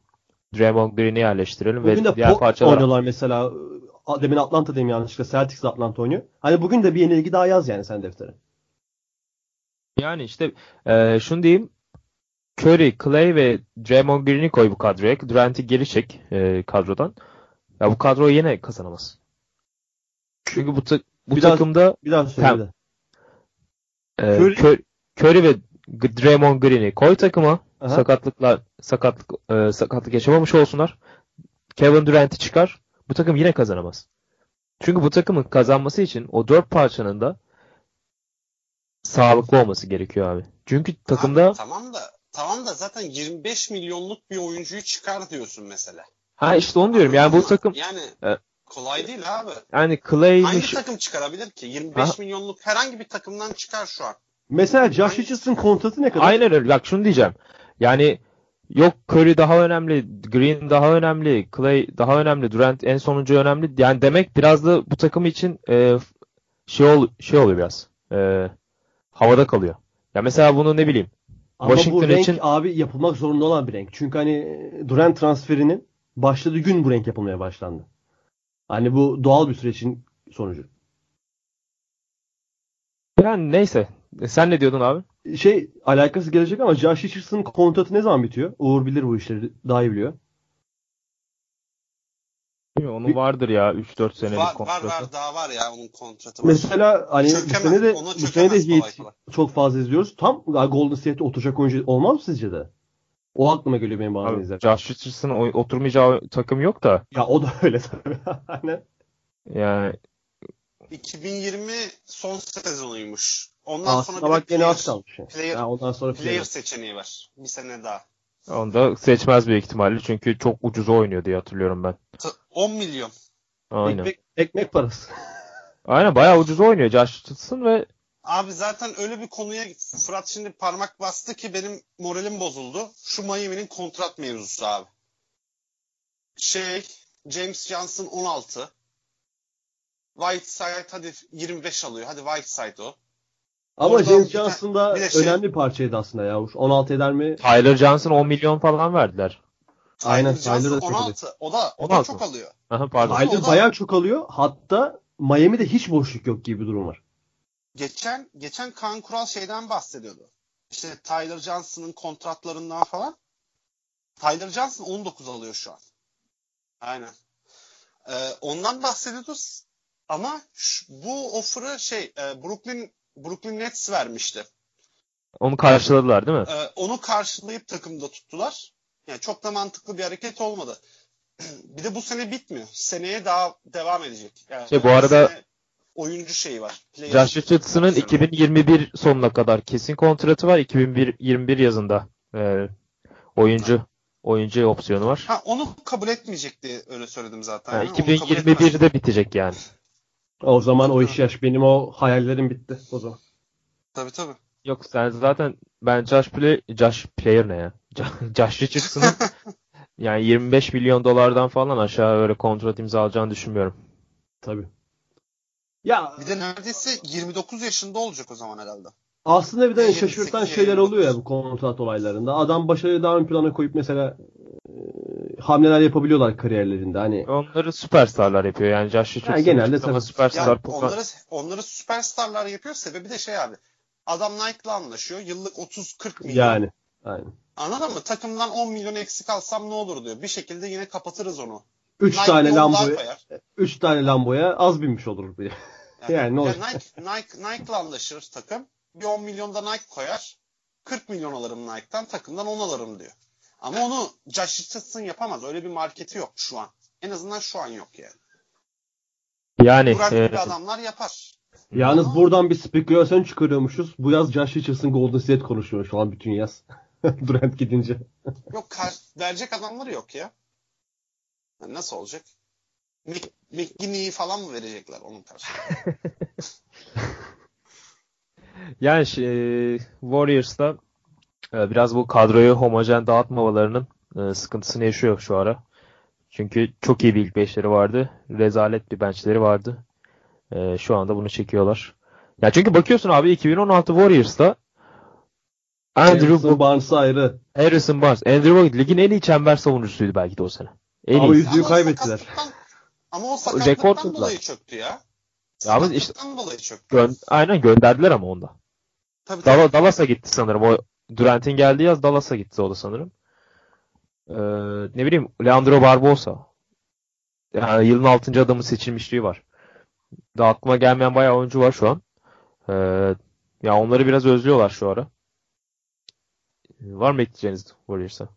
Draymond Green'i yerleştirelim Bugün de ve diğer po- parçalar oynuyorlar mesela. Demin Atlanta dedim yanlışlıkla. Celtics de Atlanta oynuyor. Hani bugün de bir yenilgi daha yaz yani sen deftere. yani işte e, şunu diyeyim Curry, Clay ve Draymond Green'i koy bu kadroya. Durant'i geri çek e, kadrodan. Ya bu kadro yine kazanamaz. Çünkü bu, ta- bu Bir daha- takımda Bir daha söyle de. e, Curry- Curry, ve Draymond Green'i koy takıma. Aha. sakatlıklar sakatlık e, sakatlık yaşamamış olsunlar. Kevin Durant'i çıkar. Bu takım yine kazanamaz. Çünkü bu takımın kazanması için o dört parçanın da sağlıklı olması gerekiyor abi. Çünkü takımda Abi, tamam da tamam da zaten 25 milyonluk bir oyuncuyu çıkar diyorsun mesela. ha işte onu diyorum. Yani bu takım yani Evet. kolay değil abi. yani Hangi Clay'miş takım çıkarabilir ki? 25 Ha. milyonluk herhangi bir takımdan çıkar şu an. Mesela Josh Richardson kontratı ne kadar? aynen öyle. Bak şunu diyeceğim. Yani yok Curry daha önemli, Green daha önemli, Clay daha önemli, Durant en sonuncu önemli. Yani demek biraz da bu takım için e, şey ol, şey oluyor biraz. E, havada kalıyor. Ya mesela bunu ne bileyim Ama bu Washington renk için- abi yapılmak zorunda olan bir renk. Çünkü hani Durant transferinin başladığı gün bu renk yapılmaya başlandı. Hani bu doğal bir sürecin sonucu. yani neyse. E, Sen ne diyordun abi? Şey alakası gelecek ama Josh Richardson'ın kontratı ne zaman bitiyor? Uğur bilir bu işleri daha iyi biliyor. Onun vardır ya 3-4 senelik Var, var kontratı. var daha var ya onun kontratı var. Mesela hani bu Çökemez, sene de bu sene de Heat çok fazla izliyoruz. Tam Golden State'e oturacak oyuncu olmaz mı sizce de? O aklıma geliyor benim bazen Abi, izlerken. Josh Richardson'ın oy- oturmayacağı takım yok da Ya o da [LAUGHS] öyle tabii. Aynen. yani 2020 son sezonuymuş. Ondan sonra Aslında bir de bak gene az player, kalmış. player- Ya ondan sonra player player. seçeneği var. Bir sene daha. onu da seçmez büyük ihtimalle çünkü çok ucuza oynuyor diye hatırlıyorum ben. T- 10 milyon. Aynen. Ekmek, ekmek parası. [LAUGHS] Aynen bayağı ucuza oynuyor Josh Richardson ve Abi zaten öyle bir konuya Fırat şimdi parmak bastı ki benim moralim bozuldu. Şu Miami'nin kontrat mevzusu abi. Şey, James Johnson 16. Whiteside hadi 25 alıyor. Hadi Whiteside o. Ama James Johnson da şey- önemli bir parçaydı aslında ya. 16 eder mi? Tyler Johnson 10 milyon falan verdiler. Aynen, Tyler Johnson Tyler da çok 16. O da, o da 16. çok alıyor. Aha, pardon. Aynen. Tyler da- bayağı çok alıyor. Hatta Miami'de hiç boşluk yok gibi bir durum var. Geçen geçen Kaan Kural şeyden bahsediyordu. İşte Tyler Johnson'ın kontratlarından falan. Tyler Johnson 19 alıyor şu an. Aynen. Ee, ondan bahsediyoruz. Ama şu- bu offer'ı şey e, Brooklyn Brooklyn Nets vermişti. Onu karşıladılar değil mi? Ee, onu karşılayıp takımda tuttular. Yani çok da mantıklı bir hareket olmadı. [CLEARS THROAT] bir de bu sene bitmiyor. Seneye daha devam edecek. Yani Şey, bu arada- oyuncu şeyi var. Josh Richardson'ın 2021 sonuna kadar kesin kontratı var. 2021 yazında e, oyuncu oyuncu opsiyonu var. Ha onu kabul etmeyecekti öyle söyledim zaten. Ha, Yani onu kabul etmez. 2021'de bitecek yani. [LAUGHS] O zaman o iş yaş. Benim o hayallerim bitti o zaman. Tabii tabii. Yok sen zaten ben Josh Play Josh Player ne ya? [LAUGHS] Josh Richardson'ın [LAUGHS] yani 25 milyon dolardan falan aşağı öyle kontrat imzalayacağını düşünmüyorum. Tabii. Ya Bir de neredeyse 29 yaşında olacak o zaman herhalde. Aslında bir de 28, şaşırtan şeyler 29. oluyor ya bu kontrat olaylarında. Adam başarıyı daha ön plana koyup mesela e, hamleler yapabiliyorlar kariyerlerinde. Hani Onları süperstarlar yapıyor. Yani Josh Richardson genelde ama tabii. süperstar Yani onları onları süperstarlar yapıyor. Sebebi de şey abi. Adam Nike'la anlaşıyor. Yıllık 30-40 milyon. yani. Aynen. Anladın mı? Takımdan 10 milyon eksik alsam ne olur diyor. Bir şekilde yine kapatırız onu. 3 Nike tane Lambo'ya koyar. 3 tane Lambo'ya az binmiş olur bir. Yani, [LAUGHS] Yani ne olacak? Nike, Nike, Nike'la anlaşır takım. Bir 10 milyon da Nike koyar. 40 milyon alırım Nike'tan takımdan 10 alırım diyor. Ama onu Josh Richardson yapamaz. Öyle bir marketi yok şu an. En azından şu an yok yani. yani Durant e, gibi adamlar yapar. Yalnız Ama- buradan bir spekülasyon çıkarıyormuşuz. Bu yaz Josh Richardson Golden State konuşuyor şu an bütün yaz. [LAUGHS] Durant gidince. Yok kar- verecek adamları yok ya. Yani nasıl olacak? Mc- McGinney'i falan mı verecekler onun karşılığında? [LAUGHS] yani şey, Warriors'ta e, biraz bu kadroyu homojen dağıtmamalarının e, sıkıntısını yaşıyor şu ara. Çünkü çok iyi bir ilk beşleri vardı. Rezalet bir benchleri vardı. E, şu anda bunu çekiyorlar. Ya çünkü bakıyorsun abi 2016 Warriors'ta Andrew Harrison Barnes ayrı. Harrison Barnes, Andrew Bogut ligin en iyi çember savunucusuydu belki de o sene. En Ama iyi. yüzüğü Ama o kaybettiler. sakatlıktan- Ama o Rekor sakatlıktan tuttular. dolayı çöktü ya. Ya ama işte- dolayı çöktü. Gö- aynen gönderdiler ama onda. Tabii, tabii. Dal- Dallas'a gitti sanırım. O Durant'in geldiği yaz Dallas'a gitti o da sanırım. Ee, ne bileyim Leandro Barbosa. Yani yılın 6. adamı seçilmişliği var. Daha aklıma gelmeyen bayağı oyuncu var şu an. Ee, ya onları biraz özlüyorlar şu ara. Var mı ekleyeceğiniz Warriors'a?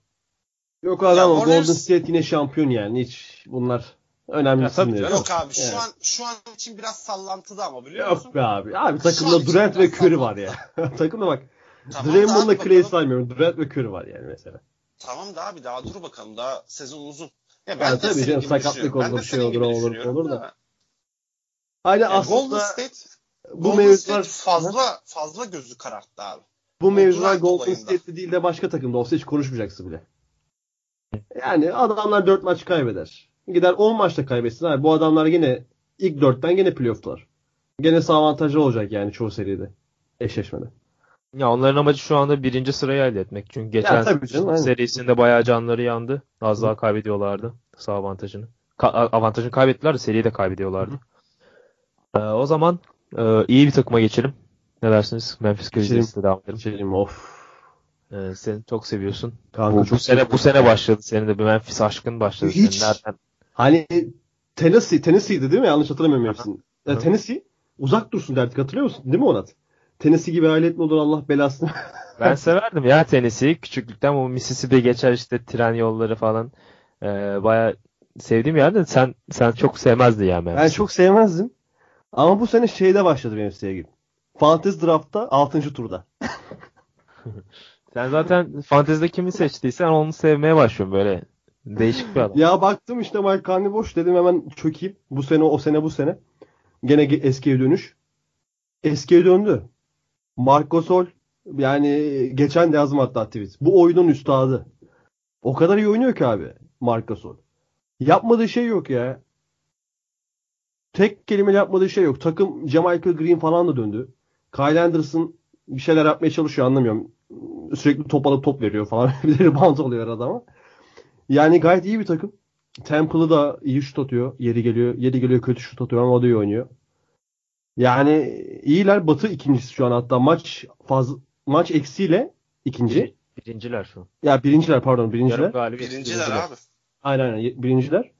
Yok adam o Warriors- Golden State yine şampiyon yani. Hiç bunlar önemli Ya tabii isimler. canım. Yok abi şu Evet. an şu an için biraz sallantıda ama biliyor musun? Yok be abi. Abi takımda Durant ve Curry var ya. [LAUGHS] takımda bak. Tamam Draymond'la Clay'i saymıyorum. Durant ve Curry var yani mesela. Tamam da abi daha dur bakalım. Daha sezon uzun. Ya Ya de tabii canım, sakatlık. Ben olur, bir şey olur, olur, olur da. da. Ya Golden aslında State bu Golden mevzular State fazla fazla gözü kararttı abi. bu mevzular Durant Golden. State'de değil de başka takımda olsa hiç konuşmayacaksın bile. Yani adamlar 4 maç kaybeder. Gider 10 maçta kaybetsin abi. Bu adamlar yine ilk 4'ten yine playoff'lar. Gene avantajlı olacak yani çoğu seride. eşleşmede. Ya onların amacı şu anda birinci sırayı elde etmek. Çünkü geçen canım, serisinde bayağı canları yandı. Az daha kaybediyorlardı sağ avantajını. Ka- avantajını kaybettiler de seriyi de kaybediyorlardı. Ee, o zaman e, iyi bir takıma geçelim. Ne dersiniz? Memphis Geçelim. Grizzlies'te devam edelim. Geçelim of. Ee, sen çok seviyorsun. Kanka bu, bu çok sene bu sene başladı. Senin de bir Memphis aşkın başladı. Hiç. Senin nereden? Hani Tennessee, Tennessee'di değil mi? Yanlış hatırlamıyorum hepsini. Ya. Tennessee uzak dursun derdik hatırlıyor musun? Değil mi Onat? Tennessee gibi alet mi olur Allah belasını. [LAUGHS] Ben severdim ya tenisi. Küçüklükten o Mississippi geçer işte tren yolları falan. Ee, bayağı sevdiğim yerde sen sen çok sevmezdin ya Memphis. ben çok sevmezdim. Ama bu sene şeyde başladı benim sevgim. Fantasy Draft'ta 6. turda. [LAUGHS] Sen zaten fantezide kimi seçtiysen onu sevmeye başlıyorsun böyle. Değişik bir adam. Ya baktım işte Mike Conley boş dedim hemen çökeyim. Bu sene o sene bu sene. Gene ge- eskiye dönüş. Eskiye döndü. Marc Gasol yani geçen de yazdım hatta tweet. Bu oyunun üstadı. O kadar iyi oynuyor ki abi Marc Gasol. Yapmadığı şey yok ya. Tek kelime yapmadığı şey yok. Takım Jamaica Green falan da döndü. Kyle Anderson bir şeyler yapmaya çalışıyor anlamıyorum. Sürekli top alıp top veriyor falan. [LAUGHS] bir de rebound oluyor adama. Yani gayet iyi bir takım. Temple'ı da iyi şut atıyor. Yeri geliyor. Yeri geliyor kötü şut atıyor ama o da iyi oynuyor. Yani iyiler. Batı ikincisi şu an hatta maç fazla maç eksiyle ikinci. Birinciler şu an. Ya birinciler pardon birinciler. Yarım galibiyet. Birinciler abi. Aynen aynen birinciler.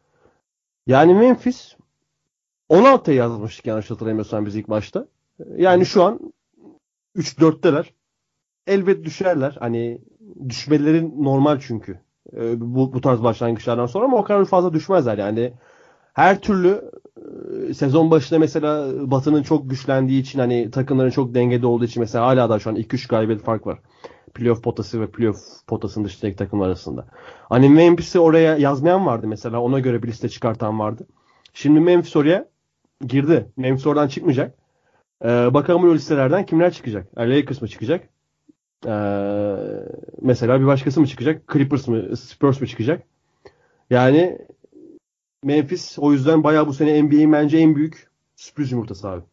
Yani Memphis 16'ya yazmıştık yanlış hatırlamıyorsam biz ilk başta. Yani şu an 3-4'teler. Elbet düşerler. Hani düşmeleri normal çünkü. Ee, bu, bu tarz başlangıçlardan sonra ama o kadar fazla düşmezler yani. Her türlü e, sezon başında mesela Batı'nın çok güçlendiği için hani takımların çok dengede olduğu için mesela hala da şu an 2-3 galibiyet fark var. Playoff potası ve playoff potasının dışındaki takımlar arasında. Hani Memphis'i oraya yazmayan vardı mesela. Ona göre bir liste çıkartan vardı. Şimdi Memphis oraya girdi. Memphis oradan çıkmayacak. Ee, bakalım o listelerden kimler çıkacak? Lakers mı çıkacak? Ee, mesela bir başkası mı çıkacak? Clippers mı? Spurs mu çıkacak? Yani Memphis o yüzden bayağı bu sene NBA'in bence en büyük sürpriz yumurtası abi.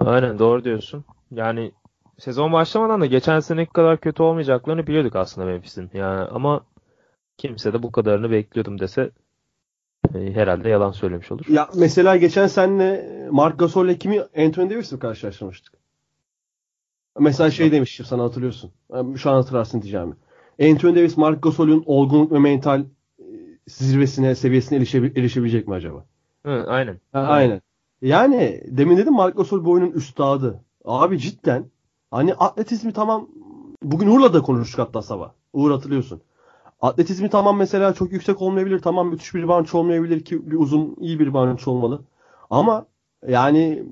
Aynen doğru diyorsun. Yani sezon başlamadan da geçen seneki kadar kötü olmayacaklarını biliyorduk aslında Memphis'in. Yani ama kimse de bu kadarını bekliyordum dese e, herhalde yalan söylemiş olur. Ya mesela geçen senle Mark Gasol'le kimi Anthony Davis'le mi karşılaştırmıştık? Mesela şey demiştim sana hatırlıyorsun. Şu an hatırlarsın diyeceğimi. Anthony Davis Mark Gasol'ün olgunluk ve mental e, zirvesine, seviyesine erişebil- erişebilecek mi acaba? Hı, aynen. Ha, aynen. Yani demin dedim Mark Gasol bu oyunun üstadı. Abi cidden hani atletizmi tamam bugün Uğur'la da konuştuk hatta sabah. Uğur hatırlıyorsun. Atletizmi tamam mesela çok yüksek olmayabilir. Tamam müthiş bir banç olmayabilir ki bir uzun iyi bir banç olmalı. Ama yani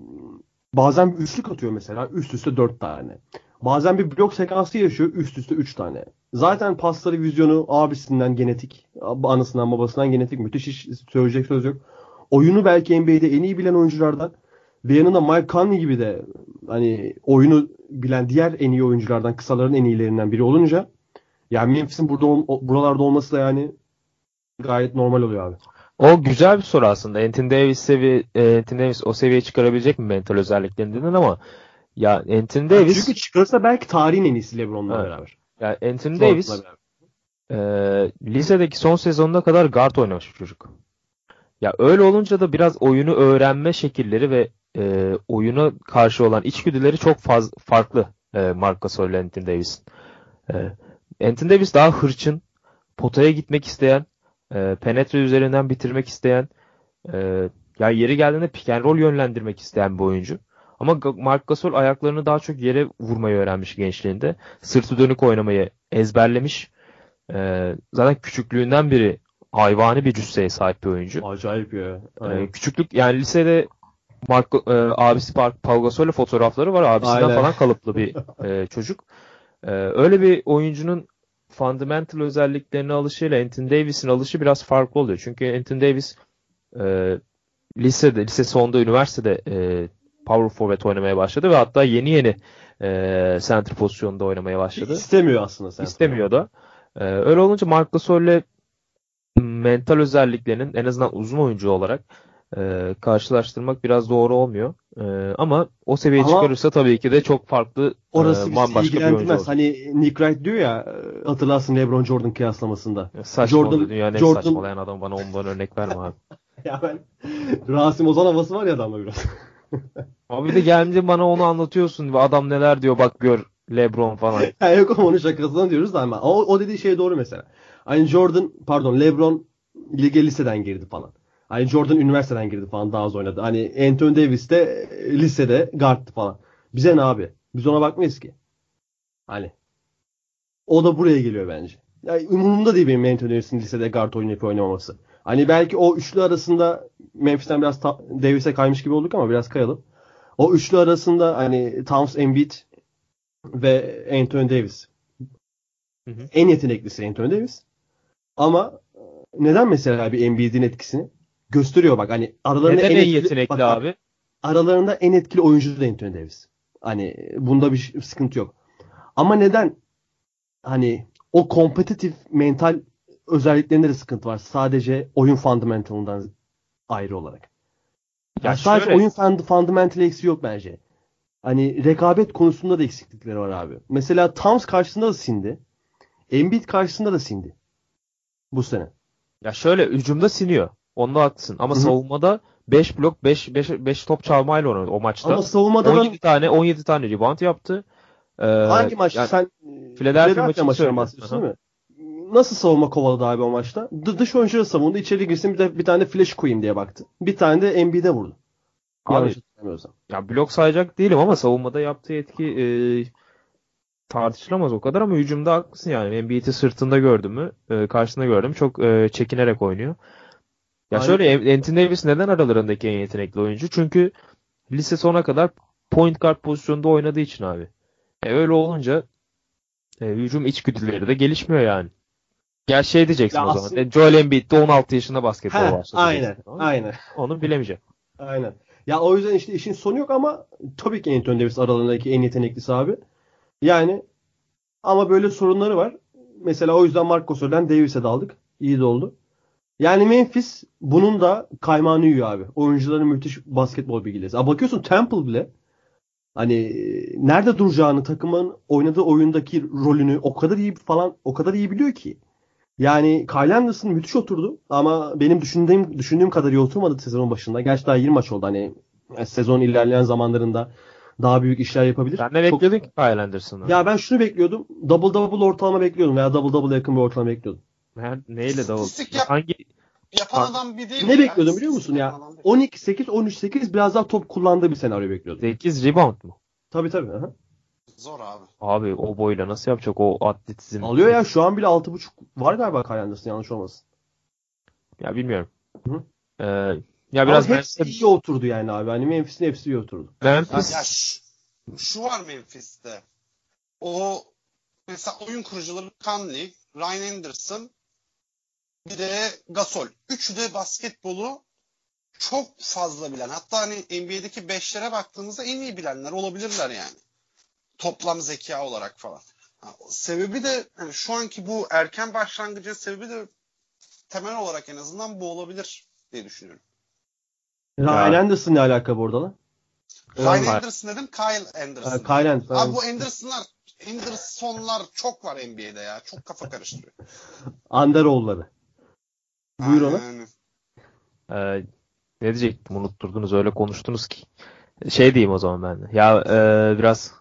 bazen bir üçlük atıyor mesela üst üste dört tane. Bazen bir blok sekansı yaşıyor üst üste üç tane. Zaten pasları vizyonu abisinden genetik, anasından babasından genetik müthiş hiç söyleyecek söz yok. Oyunu belki NBA'de en iyi bilen oyunculardan ve yanında Mike Conley gibi de hani oyunu bilen diğer en iyi oyunculardan, kısaların en iyilerinden biri olunca yani Memphis'in burada buralarda olması da yani gayet normal oluyor abi. O güzel bir soru aslında. Anthony Davis sevi e, Anthony Davis o seviyeye çıkarabilecek mi mental özelliklerini dedin ama ya Anthony Davis Çünkü çıkarsa belki tarihin en iyisi LeBron'la Evet. beraber. ya Anthony Davis Jordan'la beraber. e, lisedeki son sezonuna kadar guard oynamış bir çocuk. Ya öyle olunca da biraz oyunu öğrenme şekilleri ve e, oyuna karşı olan içgüdüleri çok faz, farklı e, Marc Gasol ile Anthony Davis'in. E, Anthony Davis daha hırçın, potaya gitmek isteyen, e, penetre üzerinden bitirmek isteyen, e, ya yeri geldiğinde pick and roll yönlendirmek isteyen bir oyuncu. Ama Marc Gasol ayaklarını daha çok yere vurmayı öğrenmiş gençliğinde. Sırtı dönük oynamayı ezberlemiş. E, zaten küçüklüğünden beri hayvani bir cüsseye sahip bir oyuncu. Acayip ya. Aynen. küçüklük yani lisede Marco, e, abisi Par- Pau Gasol'le fotoğrafları var. Abisinden Aynen. falan kalıplı bir e, çocuk. Ee, öyle bir oyuncunun fundamental özelliklerine alışıyla Anthony Davis'in alışı biraz farklı oluyor. Çünkü Anthony Davis e, lisede, lise sonunda üniversitede e, power forward oynamaya başladı ve hatta yeni yeni e, center pozisyonunda oynamaya başladı. İstemiyor aslında sen. İstemiyor da. Ee, öyle olunca Marc Gasol'le mental özelliklerinin en azından uzun oyuncu olarak e, karşılaştırmak biraz doğru olmuyor. Ee, ama o seviyeye Ama- çıkarırsa tabii ki de çok farklı Orası e, bambaşka bir oyuncu olur. Hani Nick Wright diyor ya e, hatırlarsın LeBron Jordan kıyaslamasında. Saçma Jordan-. Dünyanın Jordan- saçmalayan adam bana ondan örnek verme abi. [LAUGHS] Ya ben Rasim Ozan havası var ya adamda biraz. [LAUGHS] Abi de gelince bana onu anlatıyorsun ve adam neler diyor bak gör Lebron falan. [LAUGHS] ya yok ama onun şakasını diyoruz da ama o, o dediği şey doğru mesela. Hani Jordan pardon LeBron lige liseden girdi falan. Hani Jordan üniversiteden girdi falan daha az oynadı. Hani Anthony Davis de e, lisede guard'tı falan. Bize ne abi? Biz ona bakmayız ki. Hani o da buraya geliyor bence. Yani umurumda değil benim Anthony Davis'in lisede guard oynayıp oynamaması. Hani belki o üçlü arasında Memphis'ten biraz ta- Davis'e kaymış gibi olduk ama biraz kayalım. O üçlü arasında hani Towns, Embiid ve Anthony Davis. Hı hı. En yeteneklisi Anthony Davis. Ama e, neden mesela bir Embiid'in etkisini gösteriyor bak hani aralarında Neden en etkili- yetenekli bak, abi? aralarında en etkili oyuncu da Anthony Davis. Hani bunda bir sıkıntı yok. Ama neden hani o kompetitif mental özelliklerinde de sıkıntı var. Sadece oyun fundamentalından ayrı olarak. Ya Ya sadece şöyle- oyun fund fundamental eksiği yok bence. Hani rekabet konusunda da eksiklikleri var abi. Mesela Towns karşısında da sindi. Embiid karşısında da sindi. Bu sene. Ya şöyle hücumda siniyor. Onda haklısın. Ama Hı hı. savunmada 5 blok 5 5 5 top çalmayla oynadı o maçta. Ama savunmada da 17 tane 17 tane rebound yaptı. Ee, hangi maç? yani Sen Philadelphia maçını söylüyorum. bahsediyorsun değil mi? Nasıl savunma kovaladı abi o maçta? D- dış oyuncuları savundu. içeri girsin bir, de, bir tane flash koyayım diye baktı. Bir tane de Embiid'e vurdu. Abi- ya blok sayacak değilim ama savunmada yaptığı etki e, tartışılamaz o kadar ama hücumda haklısın yani. Embiid'i sırtında gördüm mü? E, karşısında gördüm. Çok e, çekinerek oynuyor. Ya Aynen. şöyle Anthony Davis neden aralarındaki en yetenekli oyuncu? Çünkü lise sona kadar point guard pozisyonunda oynadığı için abi. E, öyle olunca e, hücum içgüdüleri de gelişmiyor yani. Gel şey diyeceksin Ya o zaman. E, Joel Embiid de 16 yaşında basketbol başladı. aynen. Ama Aynen. Onu bilemeyeceğim. Aynen. Ya o yüzden işte işin sonu yok ama tabii ki Anthony Davis aralarındaki en yeteneklisi abi. Yani ama böyle sorunları var. Mesela o yüzden Marc Gasol'den Davis'e daldık. İyi de oldu. Yani Memphis bunun da kaymağını yiyor abi. Oyuncuların müthiş basketbol bilgileri. Aa, bakıyorsun Temple bile hani e, nerede duracağını takımın oynadığı oyundaki rolünü o kadar iyi falan o kadar iyi biliyor ki. Yani Kyle Anderson müthiş oturdu ama benim düşündüğüm düşündüğüm kadar iyi oturmadı sezonun başında. Gerçi daha 20 maç oldu hani e, sezon ilerleyen zamanlarında daha büyük işler yapabilir. Sen ne Çok- bekliyordun ki Kyle Anderson'dan? Ya ben şunu bekliyordum. Double double ortalama bekliyordum veya double double yakın bir ortalama bekliyordum. Her- neyle davul? Yap- Hangi Yapan Bak, adam bir değil. Ne ya. bekliyordum biliyor musun ya? Yapan adam değil. 12-8, 13-8 biraz daha top kullandığı bir senaryo bekliyordum. 8 rebound mu? Tabii tabii. aha. Zor abi. Abi o boyla nasıl yapacak o atletizm? Alıyor ya şu an bile 6.5 var galiba Kyle Anderson yanlış olmasın. Ya bilmiyorum. Hı. Ee, ya biraz Ama hepsi Memphis, iyi oturdu yani abi. Hani Memphis'in hepsi iyi oturdu. Memphis Ya şu, şu var Memphis'te. O mesela oyun kurucuları Conley, Ryan Anderson bir de Gasol. Üçü de basketbolu çok fazla bilen. Hatta hani NBA'deki beşlere baktığımızda en iyi bilenler olabilirler yani. Toplam zeka olarak falan. Ha, Sebebi de hani şu anki bu erken başlangıcın sebebi de temel olarak en azından bu olabilir diye düşünüyorum. Ryan Anderson ne alaka bu arada lan? Ryan Hayır. Anderson dedim, Kyle Anderson. Ha, Kyle Anderson. Abi bu Anderson'lar, Anderson'lar çok var NBA'de ya. Çok kafa karıştırıyor. [LAUGHS] Anderoğulları. Buyur ona. Ee, ne diyecektim unutturdunuz öyle konuştunuz ki. Şey diyeyim o zaman ben de. Ya e, biraz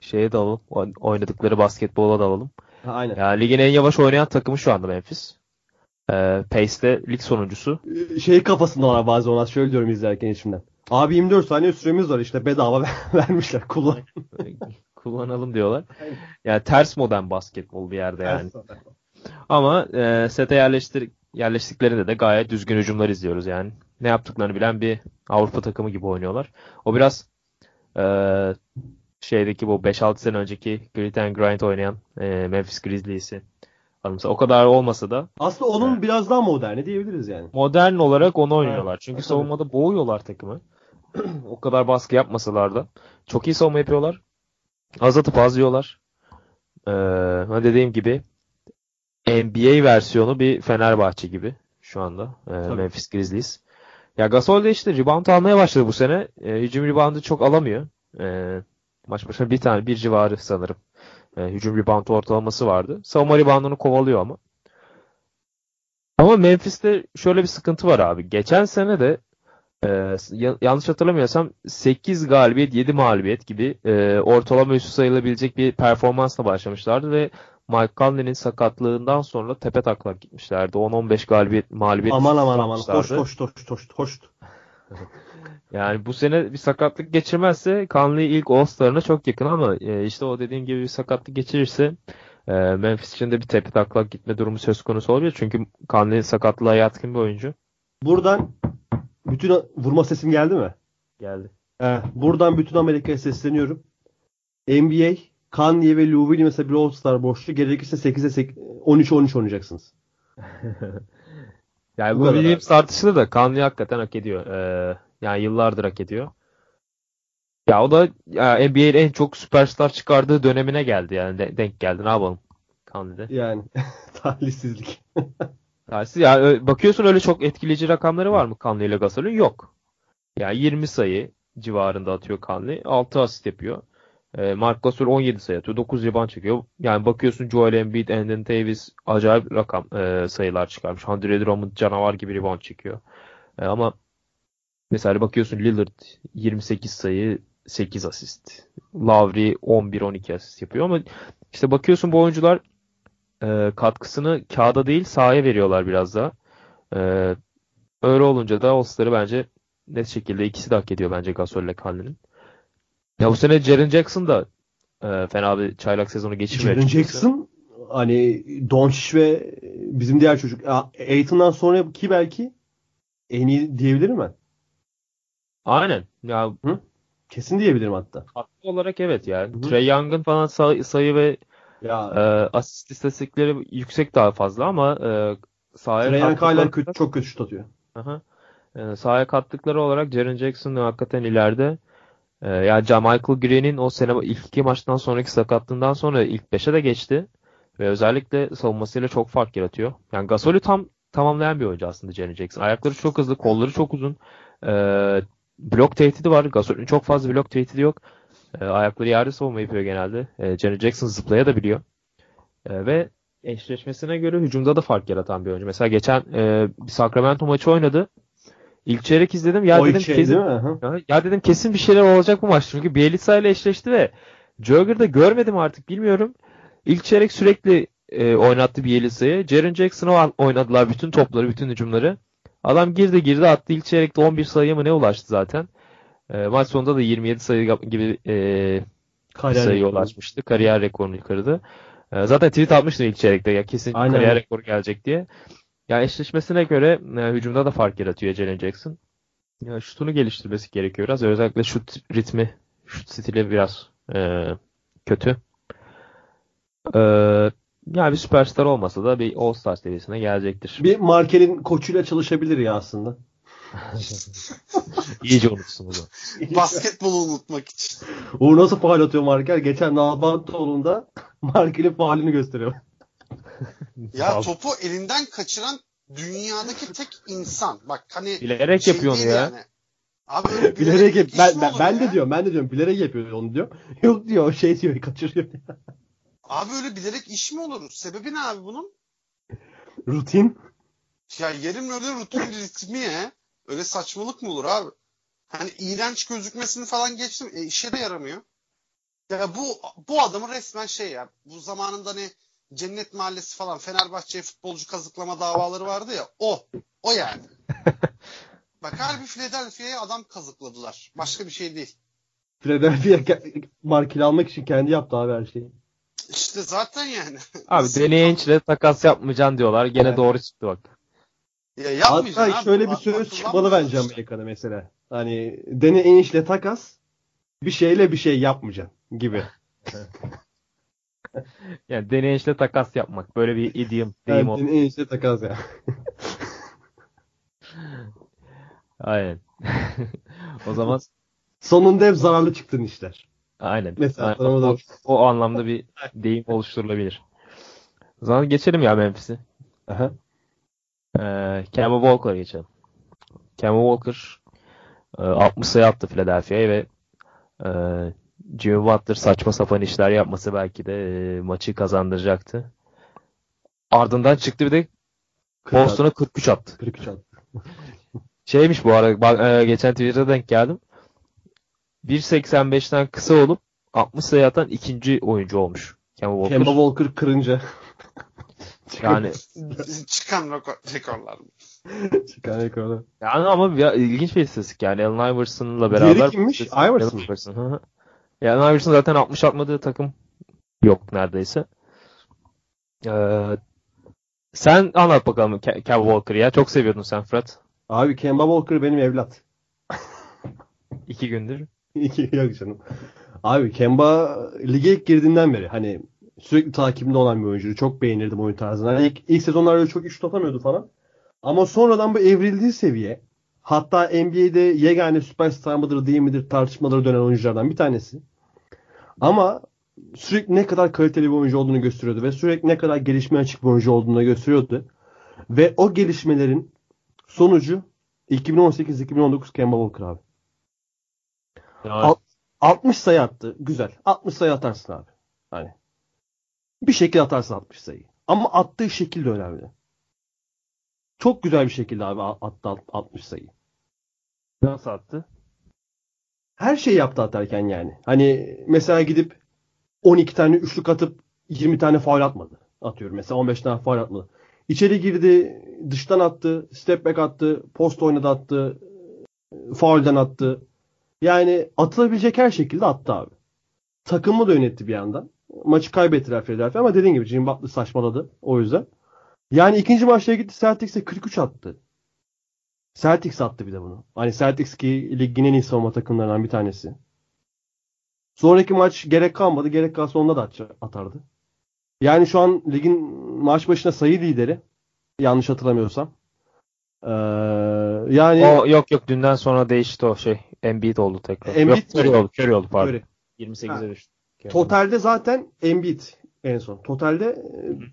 şeye dalalım. o- Oynadıkları basketbola dalalım. Ha, aynen. Ya ligin en yavaş oynayan takımı şu anda Memphis. Ee, Pace'de lig sonuncusu. Şey kafasında var bazen ona şöyle diyorum izlerken içimden. Abi 24 saniye süremiz var işte bedava [LAUGHS] vermişler kullan. [LAUGHS] Kullanalım diyorlar. Yani ters modern basketbol bir yerde yani. Ama e, sete yerleştir yerleştiklerinde de gayet düzgün hücumlar izliyoruz yani. Ne yaptıklarını bilen bir Avrupa takımı gibi oynuyorlar. O biraz e, şeydeki bu 5-6 sene önceki Grit and Grind oynayan e, Memphis Grizzlies'i anımsa. O kadar olmasa da Aslında onun biraz daha moderni diyebiliriz yani. modern olarak onu oynuyorlar. Çünkü tabii. savunmada boğuyorlar takımı. [CLEARS THROAT] o kadar baskı yapmasalar da. Çok iyi savunma yapıyorlar. Az atıp az yiyorlar. Ee, dediğim gibi NBA versiyonu bir Fenerbahçe gibi şu anda. Ee, Memphis Grizzlies. Ya Gasol de işte rebound almaya başladı bu sene. E, hücum reboundu çok alamıyor. E, maç başına bir tane bir civarı sanırım. E, hücum rebound ortalaması vardı. Savunma reboundunu kovalıyor ama. Ama Memphis'te şöyle bir sıkıntı var abi. Geçen sene de e, yanlış hatırlamıyorsam 8 galibiyet 7 mağlubiyet gibi e, ortalama üstü sayılabilecek bir performansla başlamışlardı ve Mike Conley'nin sakatlığından sonra tepe taklak gitmişlerdi. 10-15 galibiyet mağlubiyet Aman aman aman. Hoş hoş hoş hoş hoş. Yani bu sene bir sakatlık geçirmezse Conley ilk All-Star'ına çok yakın ama e, işte o dediğim gibi bir sakatlık geçirirse e, Memphis için de bir tepe taklak gitme durumu söz konusu olabilir. Çünkü Conley sakatlığa yatkın bir oyuncu. Buradan bütün vurma sesim geldi mi? Geldi. He, buradan bütün Amerika'ya sesleniyorum. NBA, Kanye ve Lou Williams'a bir All-Star borçlu. Gerekirse 8'e 13-13 oynayacaksınız. [LAUGHS] Yani Bu bu Williams tartışılır da Conley hakikaten hak ediyor. Ee, yani yıllardır hak ediyor. Ya o da ya NBA'nin en çok süperstar çıkardığı dönemine geldi yani de- denk geldi. Ne yapalım Conley'de. Yani [LAUGHS] talihsizlik. [LAUGHS] Tersi ya ö- bakıyorsun öyle çok etkileyici rakamları var mı Conley ile Gasol'ün? Yok. Yani 20 sayı civarında atıyor Conley. 6 asist yapıyor. Ee, Mark Gasol 17 sayı atıyor. 9 rebound çekiyor. Yani bakıyorsun Joel Embiid, Anthony Davis acayip rakam e, sayılar çıkarmış. Andre Drummond canavar gibi rebound çekiyor. E, ama mesela bakıyorsun Lillard 28 sayı 8 asist. Lowry 11-12 asist yapıyor ama işte bakıyorsun bu oyuncular e, katkısını kağıda değil sahaya veriyorlar biraz daha. E, öyle olunca da All-Star'ı bence net şekilde ikisi de hak ediyor bence Gasol ile Conley'nin. Ya bu sene Jaren Jackson da e, fena bir çaylak sezonu geçirmiyor. Jaren. Jackson hani Doncic ve bizim diğer çocuk Ya, Aiton'dan sonra ki belki en iyi diyebilirim ben. Aynen. Ya Kesin diyebilirim hatta. katkı olarak evet yani. Hı hı. Trey Young'ın falan say- sayı ve Ya e, asist istatistikleri yüksek daha fazla ama e, sahaya Trae Young hala kötü, çok kötü şut atıyor. Aha. E, sahaya kattıkları olarak Jaren Jackson hakikaten ileride. E, yani Michael Green'in o sene ilk iki maçtan sonraki sakatlığından sonra ilk 5'e de geçti. Ve özellikle savunmasıyla çok fark yaratıyor. Yani Gasol'ü tam tamamlayan bir oyuncu aslında Jaren Jackson. Ayakları çok hızlı, kolları çok uzun. E, blok tehdidi var. Gasol'ün çok fazla blok tehdidi yok. E, ayakları yerde savunma yapıyor genelde. E, Jaren Jackson zıplayabiliyor. E, ve eşleşmesine göre hücumda da fark yaratan bir oyuncu. Mesela geçen e, bir Sacramento maçı oynadı. İlk çeyrek izledim. Ya o dedim şey kesin ya, ya dedim kesin bir şeyler olacak bu maç. Çünkü Bielitsa ile eşleşti ve Jogger'da görmedim artık bilmiyorum. İlk çeyrek sürekli e, oynattı Bielitsa'yı. Jaren Jackson'a oynadılar bütün topları, bütün hücumları. Adam girdi girdi attı. İlk çeyrekte 11 sayıya mı ne ulaştı zaten. E, maç sonunda da 27 sayı gibi e, Kariyer sayıya rekoru. ulaşmıştı. Kariyer rekorunu kırdı. E, zaten tweet atmıştı ilk çeyrekte ya kesin Aynen. kariyer rekoru gelecek diye. Ya eşleşmesine göre e, hücumda da fark yaratıyor Jaren Jackson. Ya şutunu geliştirmesi gerekiyor biraz. Özellikle şut ritmi, şut stili biraz e, kötü. E, yani bir süperstar olmasa da bir All-Star seviyesine gelecektir. Bir Markel'in koçuyla çalışabilir ya aslında. [LAUGHS] İyice unutsun bunu. [LAUGHS] Basketbolu unutmak için. Uğur nasıl faal atıyor Markel? Geçen Nalbantoğlu'nda Markel'in faalini gösteriyor. [LAUGHS] Ya topu elinden kaçıran dünyadaki tek insan. Bak hani Bilerek şey yapıyor onu ya. yani. Abi öyle [LAUGHS] bilerek yap. Ben, ben, ben ya? de diyorum. Ben de diyorum. Bilerek yapıyor onu diyor. [LAUGHS] Yok diyor. Şey diyor. Kaçırıyor. Abi öyle bilerek iş mi olur? Sebebi ne abi bunun? Rutin. Ya yerin öyle rutin ritmi ya. Öyle saçmalık mı olur abi? Hani iğrenç gözükmesini falan geçtim. E, işe de yaramıyor. Ya bu bu adamın resmen şey ya. Bu zamanında hani Cennet Mahallesi falan Fenerbahçe'ye futbolcu kazıklama davaları vardı ya. O. O yani. [LAUGHS] Bak harbi Philadelphia'ya adam kazıkladılar. Başka bir şey değil. Philadelphia Markel'i almak için kendi yaptı abi her şeyi. İşte zaten yani. Abi [LAUGHS] Ainge'le takas yapmayacaksın diyorlar. Gene Evet. doğru çıktı bak. Ya yapmayacaksın Hatta abi. şöyle bir söz çıkmalı bence kullanmayacaksın. Amerika'da mesela. Hani Danny Ainge'le takas bir şeyle bir şey yapmayacaksın gibi. [LAUGHS] [LAUGHS] Yani Danny Ainge'le takas yapmak. Böyle bir idiom, Yani deyim. Danny Ainge'le takas ya. [LAUGHS] Aynen. [LAUGHS] o zaman Sonunda hep zararlı çıktın işler. aynen. Mesela Aynen. O, o anlamda bir deyim oluşturulabilir. O zaman geçelim ya Memphis'i. Aha. Ee, Kemba Walker'a geçelim. Kemba Walker e, 60 sayı attı Philadelphia'ya ve e, Jimmy Butler saçma sapan işler yapması belki de e, maçı kazandıracaktı. Ardından çıktı bir de Boston'a 43 attı. 43 attı. [LAUGHS] Şeymiş bu arada bak, e, geçen Twitter'da denk geldim. 1.85'ten kısa olup 60 sayı atan ikinci oyuncu olmuş. Kemba Walker. Kemba Walker kırınca. [LAUGHS] Yani [LAUGHS] Çıkan rekor- rekorlar. Çıkan rekorlar. yani ama ya, ilginç bir istatistik yani. Allen Iverson'la beraber. Diğeri kimmiş? Iverson. Iverson. Yani Iverson zaten 60 atmadığı takım yok neredeyse. Ee, sen anlat bakalım Ke- Kemba Walker'ı ya. Çok seviyordun sen Fırat. Abi Kemba Walker benim evlat. [LAUGHS] İki gündür. [LAUGHS] İki yok canım. Abi Kemba lige ilk girdiğinden beri hani sürekli takibimde olan bir oyuncu. Çok beğenirdim oyun tarzını. Hani ilk, ilk sezonlarda çok iş tutamıyordu falan. Ama sonradan bu evrildiği seviye hatta NBA'de yegane süperstar mıdır değil midir tartışmaları dönen oyunculardan bir tanesi. Ama sürekli ne kadar kaliteli bir oyuncu olduğunu gösteriyordu ve sürekli ne kadar gelişmeye açık bir oyuncu olduğunu gösteriyordu. Ve o gelişmelerin sonucu 2018-2019 Kemba Walker abi. Yani, Al- 60 sayı attı. Güzel. 60 sayı atarsın abi. Hani. Bir şekilde atarsın 60 sayıyı. Ama attığı şekil de önemli. Çok güzel bir şekilde abi attı alt- 60 sayı. nasıl attı? Her şeyi yaptı atarken yani. Hani mesela gidip 12 tane üçlük atıp 20 tane faul atmadı. Atıyorum mesela 15 tane faul atmadı. İçeri girdi, dıştan attı, step back attı, post oynadı attı, faulden attı. Yani atılabilecek her şekilde attı abi. Takımı da yönetti bir yandan. Maçı kaybettiler Philadelphia ama dediğin gibi Jimmy Butler saçmaladı o yüzden. Yani ikinci maçta gitti Celtics'e 43 attı. Celtics attı bir de bunu. Hani Celtics ki ligin en iyi savunma takımlarından bir tanesi. Sonraki maç gerek kalmadı. Gerek kalsa onda da atardı. Yani şu an ligin maç başına sayı lideri. Yanlış hatırlamıyorsam. Ee, yani O yok yok dünden sonra değişti o şey. Embiid oldu tekrar. Embiid yok, Curry oldu. Curry oldu pardon. Curry. 28'e düştü. Totalde zaten Embiid en son. Totalde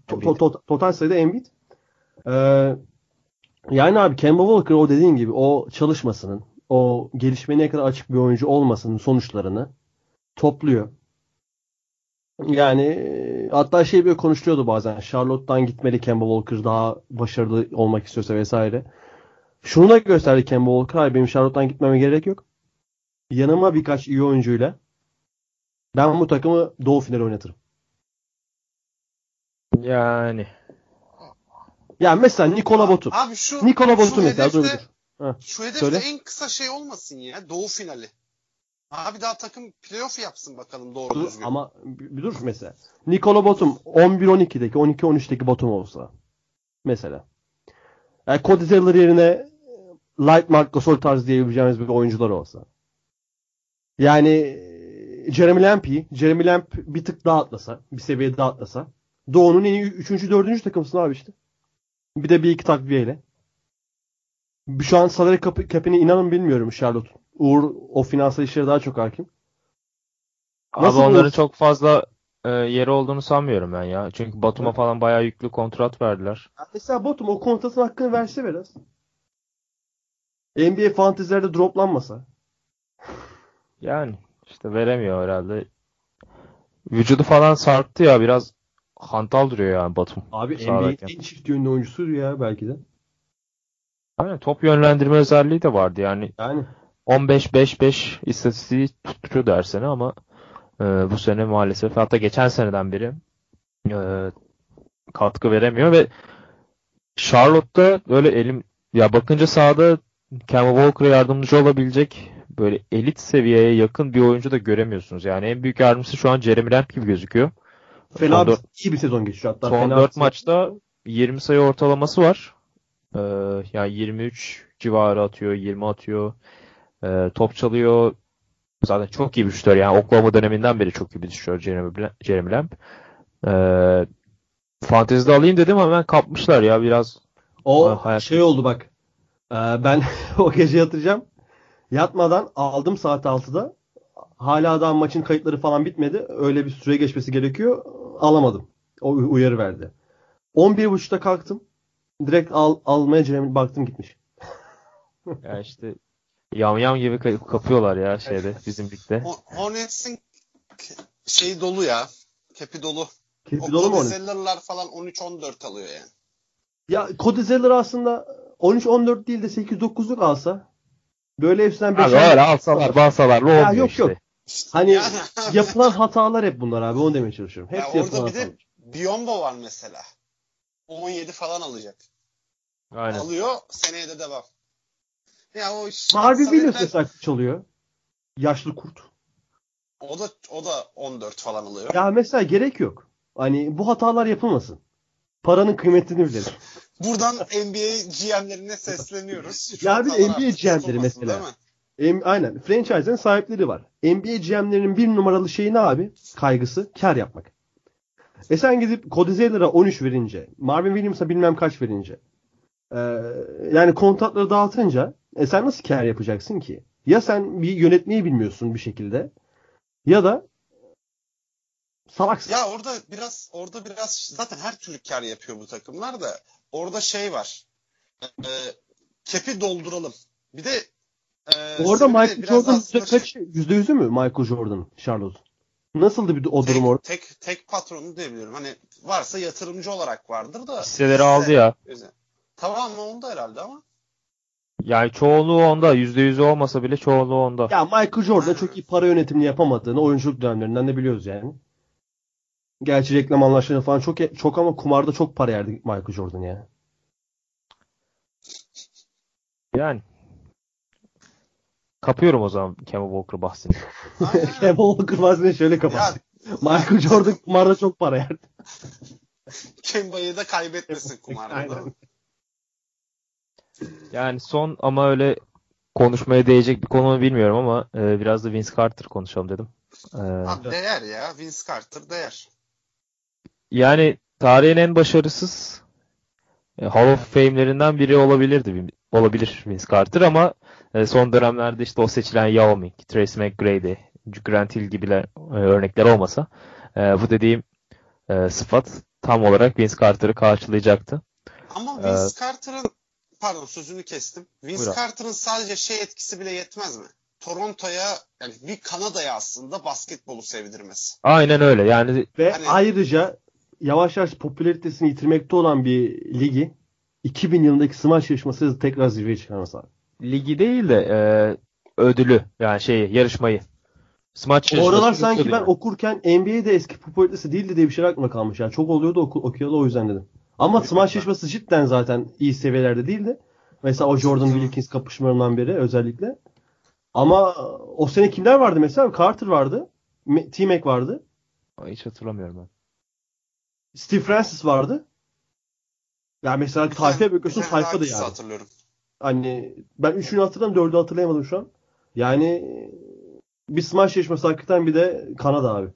to- to- to- total sayıda Embiid. Ee, yani abi Kemba Walker o dediğin gibi o çalışmasının, o gelişmeye kadar açık bir oyuncu olmasının sonuçlarını topluyor. Yani e, hatta şey böyle konuşuluyordu bazen. Charlotte'dan gitmeli Kemba Walker daha başarılı olmak istiyorsa vesaire. Şunu da gösterdi Kemba Walker. Hayır benim Charlotte'dan gitmeme gerek yok. Yanıma birkaç iyi oyuncuyla ben bu takımı doğu finali oynatırım. Yani. Yani mesela Nikola Batum. Abi şu, Nikola Batum mesela dur hedefte, dur. Ha, şu hedefte söyle. en kısa şey olmasın ya. Doğu finali. Abi daha takım playoff yapsın bakalım doğru Dur, düzgün. ama bir dur mesela. Nikola Batum 11-12'deki 12-13'teki Batum olsa mesela. Yani Cody Zeller yerine Light Mark Gasol tarzı diyebileceğimiz bir oyuncular olsa. Yani e, Jeremy Lamp'ı, Jeremy Lamp bir tık daha atlasa, bir seviye daha atlasa. Doğu'nun en iyi 3. 4. takımsın abi işte. Bir de bir iki takviyeyle. Şu an salary cap- cap'ine inanın bilmiyorum Charlotte. Uğur o finansal işlere daha çok hakim. Abi Nasıl onların bu- çok fazla e, yeri olduğunu sanmıyorum ben ya. Çünkü Batum'a Evet. falan bayağı yüklü kontrat verdiler. Mesela Batum o kontratın hakkını verse biraz. NBA fantezilerde droplanmasa. Yani işte veremiyor herhalde. Vücudu falan sarktı ya biraz hantal duruyor yani Batum. Abi Sağdayken. en çift yönlü oyuncusuydu ya belki de. Aynen top yönlendirme özelliği de vardı yani. Yani 15-5-5 istatistiği tutturuyordu her sene ama e, bu sene maalesef hatta geçen seneden beri e, katkı veremiyor ve Charlotte'da böyle elim ya bakınca sahada Kemba Walker'a yardımcı olabilecek böyle elit seviyeye yakın bir oyuncu da göremiyorsunuz. Yani en büyük yardımcısı şu an Jeremy Lamb gibi gözüküyor. Fena Son bir, dört- iyi bir sezon geçiyor hatta. Son fena 4 bir- maçta 20 sayı ortalaması var. Ee, yani 23 civarı atıyor, 20 atıyor. Ee, top çalıyor. Zaten çok iyi bir şutör. Yani Oklahoma döneminden beri çok iyi bir şutör Jeremy, Jeremy Lamb. Ee, fantezide alayım dedim ama hemen kapmışlar ya biraz. O Ay, hayat- şey oldu bak. Ee, ben [LAUGHS] o gece yatacağım. Yatmadan aldım saat 6'da. Hala daha maçın kayıtları falan bitmedi. Öyle bir süre geçmesi gerekiyor. Alamadım. O uyarı verdi. 11.30'da kalktım. Direkt al, almaya Jeremy baktım gitmiş. [LAUGHS] Ya işte yamyam gibi ka- kapıyorlar ya şeyde bizim ligde. Ho- Hornets'in şeyi dolu ya. Kepi dolu. Kepi O dolu mu? Zeller'lar falan 13-14 alıyor yani. Ya Cody Zeller aslında 13-14 değil de 8-9'luk alsa böyle hepsinden 5 Abi öyle alsalar balsalarla olmuyor Ya yok, işte. yok. Hani Yani- yapılan hatalar hep bunlar abi onu demeye çalışıyorum. Ya Hepsi yapılan orada bir de hatalar. Biombo var mesela. 17 falan alacak. Aynen. Alıyor seneye de devam. Ya o iş- Harvey Williams Samet'ten- mesela çalıyor. Yaşlı kurt. o da o da 14 falan alıyor. Ya mesela gerek yok. Hani bu hatalar yapılmasın. Paranın kıymetini bilelim. Buradan NBA GM'lerine sesleniyoruz. Ya bir NBA GM'leri mesela. Aynen. Franchise'ın sahipleri var. NBA GM'lerinin bir numaralı şeyi ne abi? Kaygısı kar yapmak. E sen gidip Cody Zeller'a 13 verince, Marvin Williams'a bilmem kaç verince, e, yani kontratları dağıtınca e sen nasıl kar yapacaksın ki? Ya sen bir yönetmeyi bilmiyorsun bir şekilde ya da salaksın. Ya orada biraz orada biraz zaten her türlü kar yapıyor bu takımlar da orada şey var. Ee, kepi dolduralım. Bir de e, Orada sebebi de Michael Jordan kaç? Yüzde yüzü mü Michael Jordan Charlotte? Nasıldı bir o tek, durum orada? tek, tek patronu diyebiliyorum. Hani varsa yatırımcı olarak vardır da. Hisseleri aldı ya. Tamam mı onda herhalde ama. Yani çoğunluğu onda. Yüzde yüzü olmasa bile çoğunluğu onda. Ya Michael Jordan çok iyi para yönetimini yapamadığını oyunculuk dönemlerinden de biliyoruz yani. Gerçi reklam anlaşmaları falan çok çok ama kumarda çok para yerdi Michael Jordan yani. Yani. Kapıyorum o zaman Kemba Walker bahsini. [LAUGHS] Kemba Walker bazen şöyle ya kapattı. Michael Jordan kumarda çok para yerdi. Kemba'yı da kaybetmesin kumarda. Aynen. Yani son ama öyle konuşmaya değecek bir konu mu bilmiyorum ama e, biraz da Vince Carter konuşalım dedim. E, Abi değer ya. Vince Carter değer. yani tarihin en başarısız e, Hall of Fame'lerinden biri olabilirdi. Olabilir Vince Carter ama e, son dönemlerde işte o seçilen Yao Ming, Tracy McGrady, Grant Hill gibiler e, örnekler olmasa e, bu dediğim e, sıfat tam olarak Vince Carter'ı karşılayacaktı. Ama Ee, Vince Carter'ın pardon sözünü kestim. Vince Buyur abi. Carter'ın sadece şey etkisi bile yetmez mi? Toronto'ya yani bir Kanada'ya aslında basketbolu sevdirmesi. Aynen öyle. Yani Ve Hani- ayrıca yavaş yavaş popülaritesini yitirmekte olan bir ligi 2000 yılındaki smaç yarışması tekrar zirveye çıkarması abi. Ligi değil de e, ödülü yani şeyi yarışmayı. Smaç O aralar sanki ben okurken NBA'de eski popülaritesi değildi diye bir şey aklıma kalmış. Yani çok oluyordu oku, okuyordu o yüzden dedim. Ama smaç yarışması cidden zaten iyi seviyelerde değildi. Mesela o Jordan Wilkins kapışmalarından beri özellikle. Ama o sene kimler vardı mesela? Carter vardı. T-Mac vardı. Ay, Hiç hatırlamıyorum ben. Steve Francis vardı. Yani mesela bakıyorsun tayfa da ikisi yani. hatırlıyorum. Hani ben üçünü hatırladım dördü hatırlayamadım şu an. Yani bir smaç yarışması hakikaten bir de Kanada abi.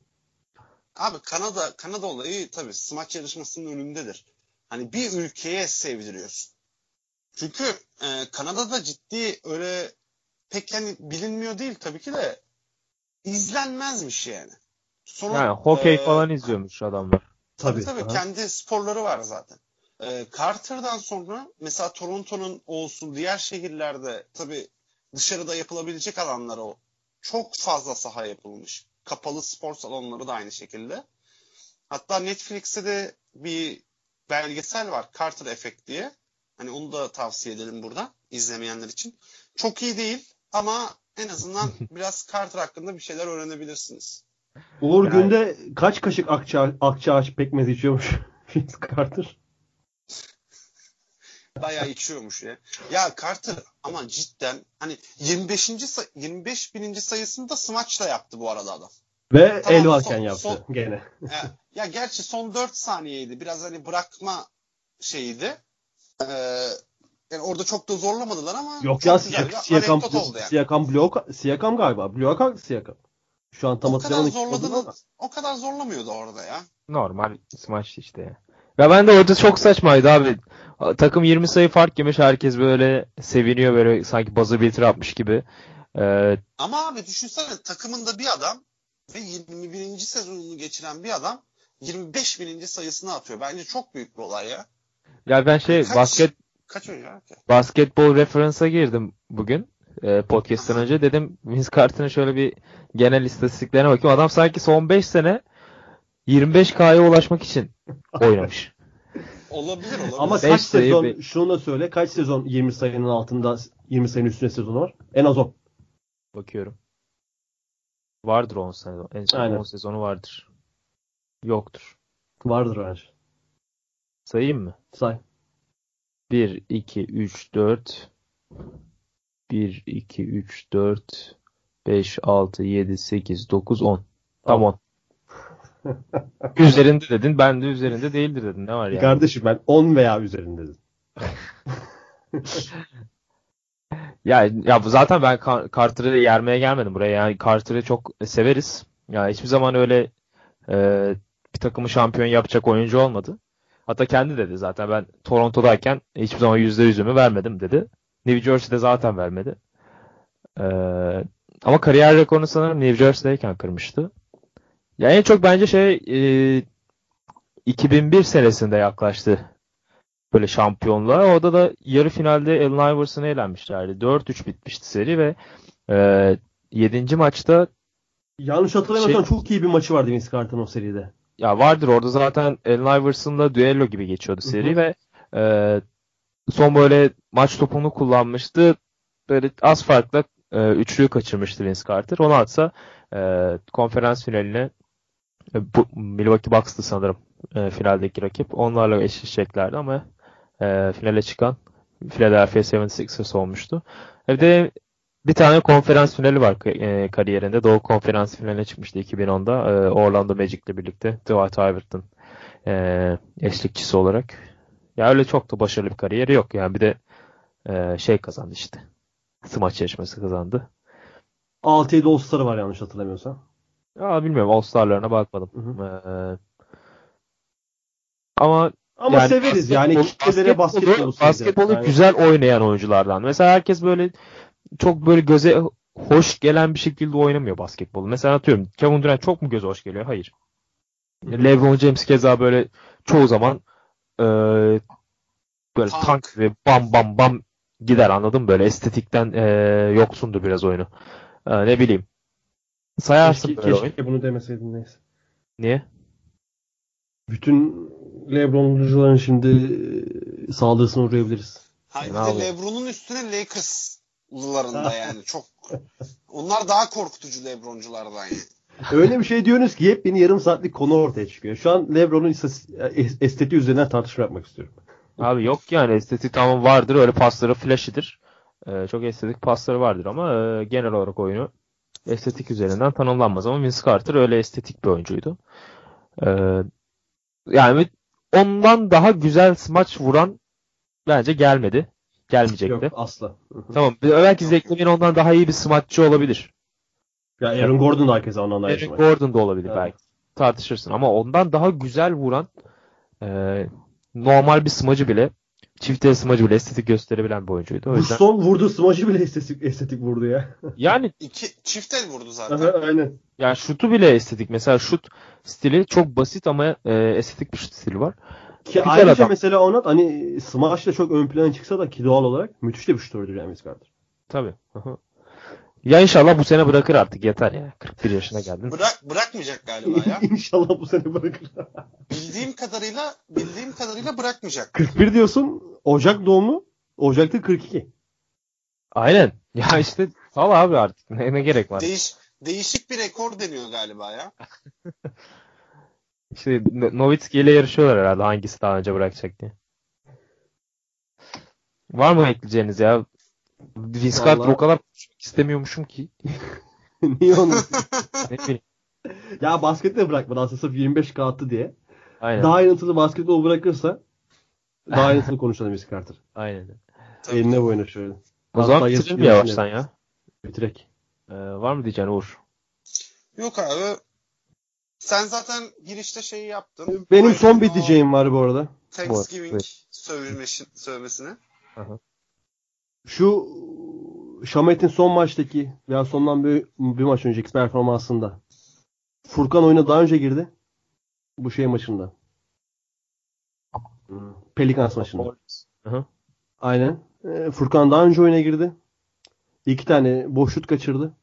Abi Kanada Kanada olayı tabii smaç yarışmasının önündedir. Hani bir ülkeye sevdiriyorsun. Çünkü e, Kanada'da ciddi öyle pek yani bilinmiyor değil tabii ki de izlenmezmiş yani. Sonra, Yani hokey e, falan izliyormuş adamlar. Tabii Tabii, tabii kendi sporları var zaten. Ee, Carter'dan sonra mesela Toronto'nun olsun diğer şehirlerde tabii dışarıda yapılabilecek alanlar o. Çok fazla saha yapılmış. Kapalı spor salonları da aynı şekilde. Hatta Netflix'te de bir belgesel var Carter Effect diye. Hani onu da tavsiye edelim buradan izlemeyenler için. Çok iyi değil ama en azından [LAUGHS] biraz Carter hakkında bir şeyler öğrenebilirsiniz. Uğur Yani- günde kaç kaşık akça, akçaağaç pekmez içiyormuş Vince [LAUGHS] Carter? Bayağı içiyormuş ya. Ya Carter ama cidden hani 25. say- 25 bininci sayısını da smaçla yaptı bu arada adam. Ve Tamam, el varken son- yaptı son- gene. [LAUGHS] Ya, ya gerçi son 4 saniyeydi. Biraz hani bırakma şeyiydi. Ee, yani orada çok da zorlamadılar ama Yok ya Siyak- oldu yani. Siakam blok Siakam galiba. Blok Siakam. Şu an tam o kadar ama. o kadar zorlamıyordu orada ya. Normal smaç işte. Ya. Ya ben de orada çok saçmaydı abi. Takım 20 sayı fark yemiş. Herkes böyle seviniyor böyle sanki buzzer beater atmış gibi. Ee, Ama abi düşünsene takımında bir adam ve 21. sezonunu geçiren bir adam 25 bininci sayısını atıyor. Bence çok büyük bir olay ya. ya ben şey Kaç- basket Kaç ki? Basketbol referansa girdim bugün. E, podcast'tan önce dedim Vince Carter'ın şöyle bir genel istatistiklerine bakayım. Adam sanki son 5 sene 25K'ya ulaşmak için oynamış. Olabilir olabilir. Ama Beş kaç sayı sezon bir- şunu da söyle kaç sezon 20 sayının altında 20 sayının üstünde sezonu var? En az 10. Bakıyorum. Vardır 10 sezon. En son Aynen. 10 sezonu vardır. Yoktur. Vardır bence. Sayayım mı? Say. 1, 2, 3, 4 1, 2, 3, 4 5, 6, 7, 8, 9, 10. Tam 10. üzerinde dedin. Ben de üzerinde değildir dedin. Ne var yani? Kardeşim ben 10 veya üzerinde dedim. [LAUGHS] Ya, ya zaten ben Carter'ı yermeye gelmedim buraya. Yani Carter'ı çok severiz. Ya hiçbir zaman öyle e, bir takımı şampiyon yapacak oyuncu olmadı. Hatta kendi dedi zaten ben Toronto'dayken hiçbir zaman %100'ümü vermedim dedi. New Jersey'de zaten vermedi. E, ama kariyer rekorunu sanırım New Jersey'deyken kırmıştı. Ya en çok bence şey e, 2001 senesinde yaklaştı böyle şampiyonluğa. Orada da yarı finalde Allen Iverson'a elenmişlerdi. 4-3 bitmişti seri ve e, 7. maçta Yanlış hatırlamıyorsam Şey- çok iyi bir maçı vardı Vince Carter'ın o seride. ya vardır orada zaten Allen Iverson'la düello gibi geçiyordu seri Hı hı. ve e, son böyle maç topunu kullanmıştı. Böyle az farkla e, üçlüyü kaçırmıştı Vince Carter. Onu atsa e, konferans finaline bu, Milwaukee Bucks'tı sanırım e, finaldeki rakip. Onlarla eşleşeceklerdi ama e, finale çıkan Philadelphia 76ers olmuştu. Bir de bir tane konferans finali var e, kariyerinde. Doğu konferans finaline çıkmıştı 2010'da. E, Orlando Magic'le birlikte. Dwight Howard'ın e, eşlikçisi olarak. Ya öyle çok da başarılı bir kariyeri yok. Yani bir de e, şey kazandı işte. Smaç yarışması kazandı. 6-7 All-Star'ı var yanlış hatırlamıyorsam. Ya bilmiyorum All-Star'larına bakmadım. Hı E, ama Ama Yani severiz yani kitlelere basketbolu sevdiririz. basketbolu Yani güzel oynayan oyunculardan. Mesela herkes böyle çok böyle göze hoş gelen bir şekilde oynamıyor basketbolu. Mesela atıyorum Kevin Durant çok mu göze hoş geliyor? Hayır. LeBron James keza böyle çoğu zaman e, böyle Tank. tank ve bam bam bam gider anladın mı? Böyle estetikten e, yoksundur biraz oyunu. E, ne bileyim. Sayarsın Keşke, böyle oyun. keşke bunu demeseydin neyse. Niye? Bütün LeBron'cuların şimdi e, saldırısına uğrayabiliriz. Hayır, bir de? LeBron'un üstüne Lakers'lılarında yani çok [LAUGHS] onlar daha korkutucu LeBron'culardan yani. Öyle bir şey diyorsunuz ki yepyeni yarım saatlik konu ortaya çıkıyor. Şu an LeBron'un es- estetiği üzerinden tartışma yapmak istiyorum. Abi yok yani estetik tamam vardır. Öyle pasları flashy'dir. Ee, çok estetik pasları vardır ama e, genel olarak oyunu estetik üzerinden tanımlanmaz. Ama Vince Carter öyle estetik bir oyuncuydu. Ee, yani ondan daha güzel smaç vuran bence gelmedi. Gelmeyecekti. Yok asla. Tamam. Belki Lavine ondan daha iyi bir smaççı olabilir. Ya Aaron Gordon da herkese ondan daha yaşamak. Gordon da olabilir Evet. belki. Tartışırsın ama ondan daha güzel vuran e, normal bir smacı bile çift el smacı bile estetik gösterebilen bir oyuncuydu. O Bu yüzden son vurduğu smacı bile estetik, estetik vurdu ya. [LAUGHS] yani İki çift el vurdu zaten. Aha, Aynen. yani şutu bile estetik. Mesela şut stili çok basit ama e, estetik bir şut stili var. Ki Güzel ayrıca adam. mesela Onat hani Smash da çok ön plana çıksa da ki doğal olarak müthiş de bir şutördür yani Vince Carter. Tabii. Hı-hı. Ya inşallah bu sene bırakır artık yeter ya. 41 yaşına geldin. Bırak bırakmayacak galiba ya. [LAUGHS] İnşallah bu sene bırakır. bildiğim kadarıyla bildiğim kadarıyla bırakmayacak. 41 diyorsun Ocak doğumlu. Ocak'ta 42. Aynen. Ya işte sal abi artık. Ne, ne gerek var? Değiş değişik bir rekor deniyor galiba ya. [LAUGHS] İşte No- Nowitzki ile yarışıyorlar herhalde hangisi daha önce bırakacak diye. Var mı ekleyeceğiniz ya? Vince Carter o kadar konuşmak istemiyormuşum ki. [LAUGHS] Niye onu? [LAUGHS] Ne bileyim. ya basket de bırakmadı aslında sırf 25 attı diye. Aynen. Daha ayrıntılı basketbol bırakırsa daha ayrıntılı konuşalım Vince Carter. Aynen. Tabii. Eline boyuna şöyle. O zaman bitirelim yazı- yavaştan ya. Bitirek. Ee, var mı diyeceğin Uğur? Yok abi. Sen zaten girişte şeyi yaptın. Benim son bir diyeceğim var bu arada. Thanksgiving Evet. sövmesine. Şu Şamet'in son maçtaki veya sondan bir, bir maç önceki performansında Furkan oyuna daha önce girdi. Bu şey maçında. Hmm, Pelicans maçında. Aynen. Ee, Furkan daha önce oyuna girdi. İki tane boş şut kaçırdı.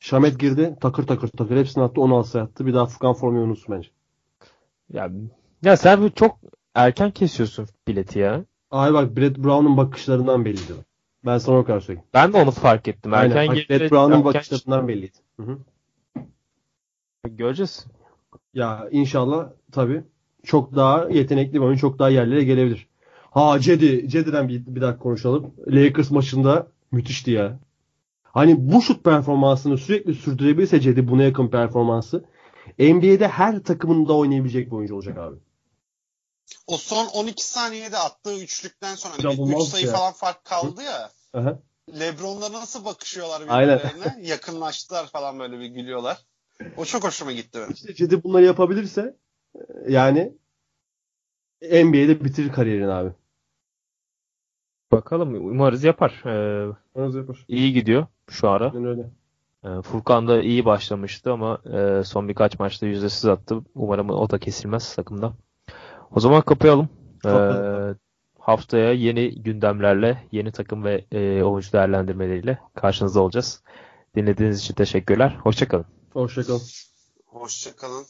Şamet girdi. Takır takır takır. Hepsini attı. 16 sayı attı. Bir daha Furkan formayı unutsun bence. Ya, ya sen çok erken kesiyorsun bileti ya. Ay bak Brett Brown'un bakışlarından belliydi. Ben sana o kadar söyleyeyim. Ben de onu fark ettim. Erken Aynen. Bak, girdi, Brett Brown'un erken bakışlarından belliydi. Hı hı. Göreceğiz. Ya inşallah tabii çok daha yetenekli bir oyun çok daha yerlere gelebilir. Ha Cedi, Cedi'den bir, bir dakika konuşalım. Lakers maçında müthişti ya. Hani bu şut performansını sürekli sürdürebilirse Cedi buna yakın performansı NBA'de her takımında oynayabilecek bir oyuncu olacak abi. O son 12 saniyede attığı üçlükten sonra hani İnanılmaz 3 sayı ya. falan fark kaldı ya. Lebron'la nasıl bakışıyorlar Aynen. birbirlerine? [LAUGHS] Yakınlaştılar falan böyle bir gülüyorlar. O çok hoşuma gitti benim. İşte Cedi bunları yapabilirse yani NBA'de bitirir kariyerini abi. Bakalım umarız yapar. Ee, Nasıl yapar? iyi gidiyor şu ara. Aynen öyle. Ee, Furkan da iyi başlamıştı ama e, son birkaç maçta yüzdesiz attı. Umarım o da kesilmez takımda. O zaman kapayalım. Ee, haftaya yeni gündemlerle, yeni takım ve e, oyuncu değerlendirmeleriyle karşınızda olacağız. Dinlediğiniz için teşekkürler. Hoşçakalın. Hoşçakalın. Hoşçakalın.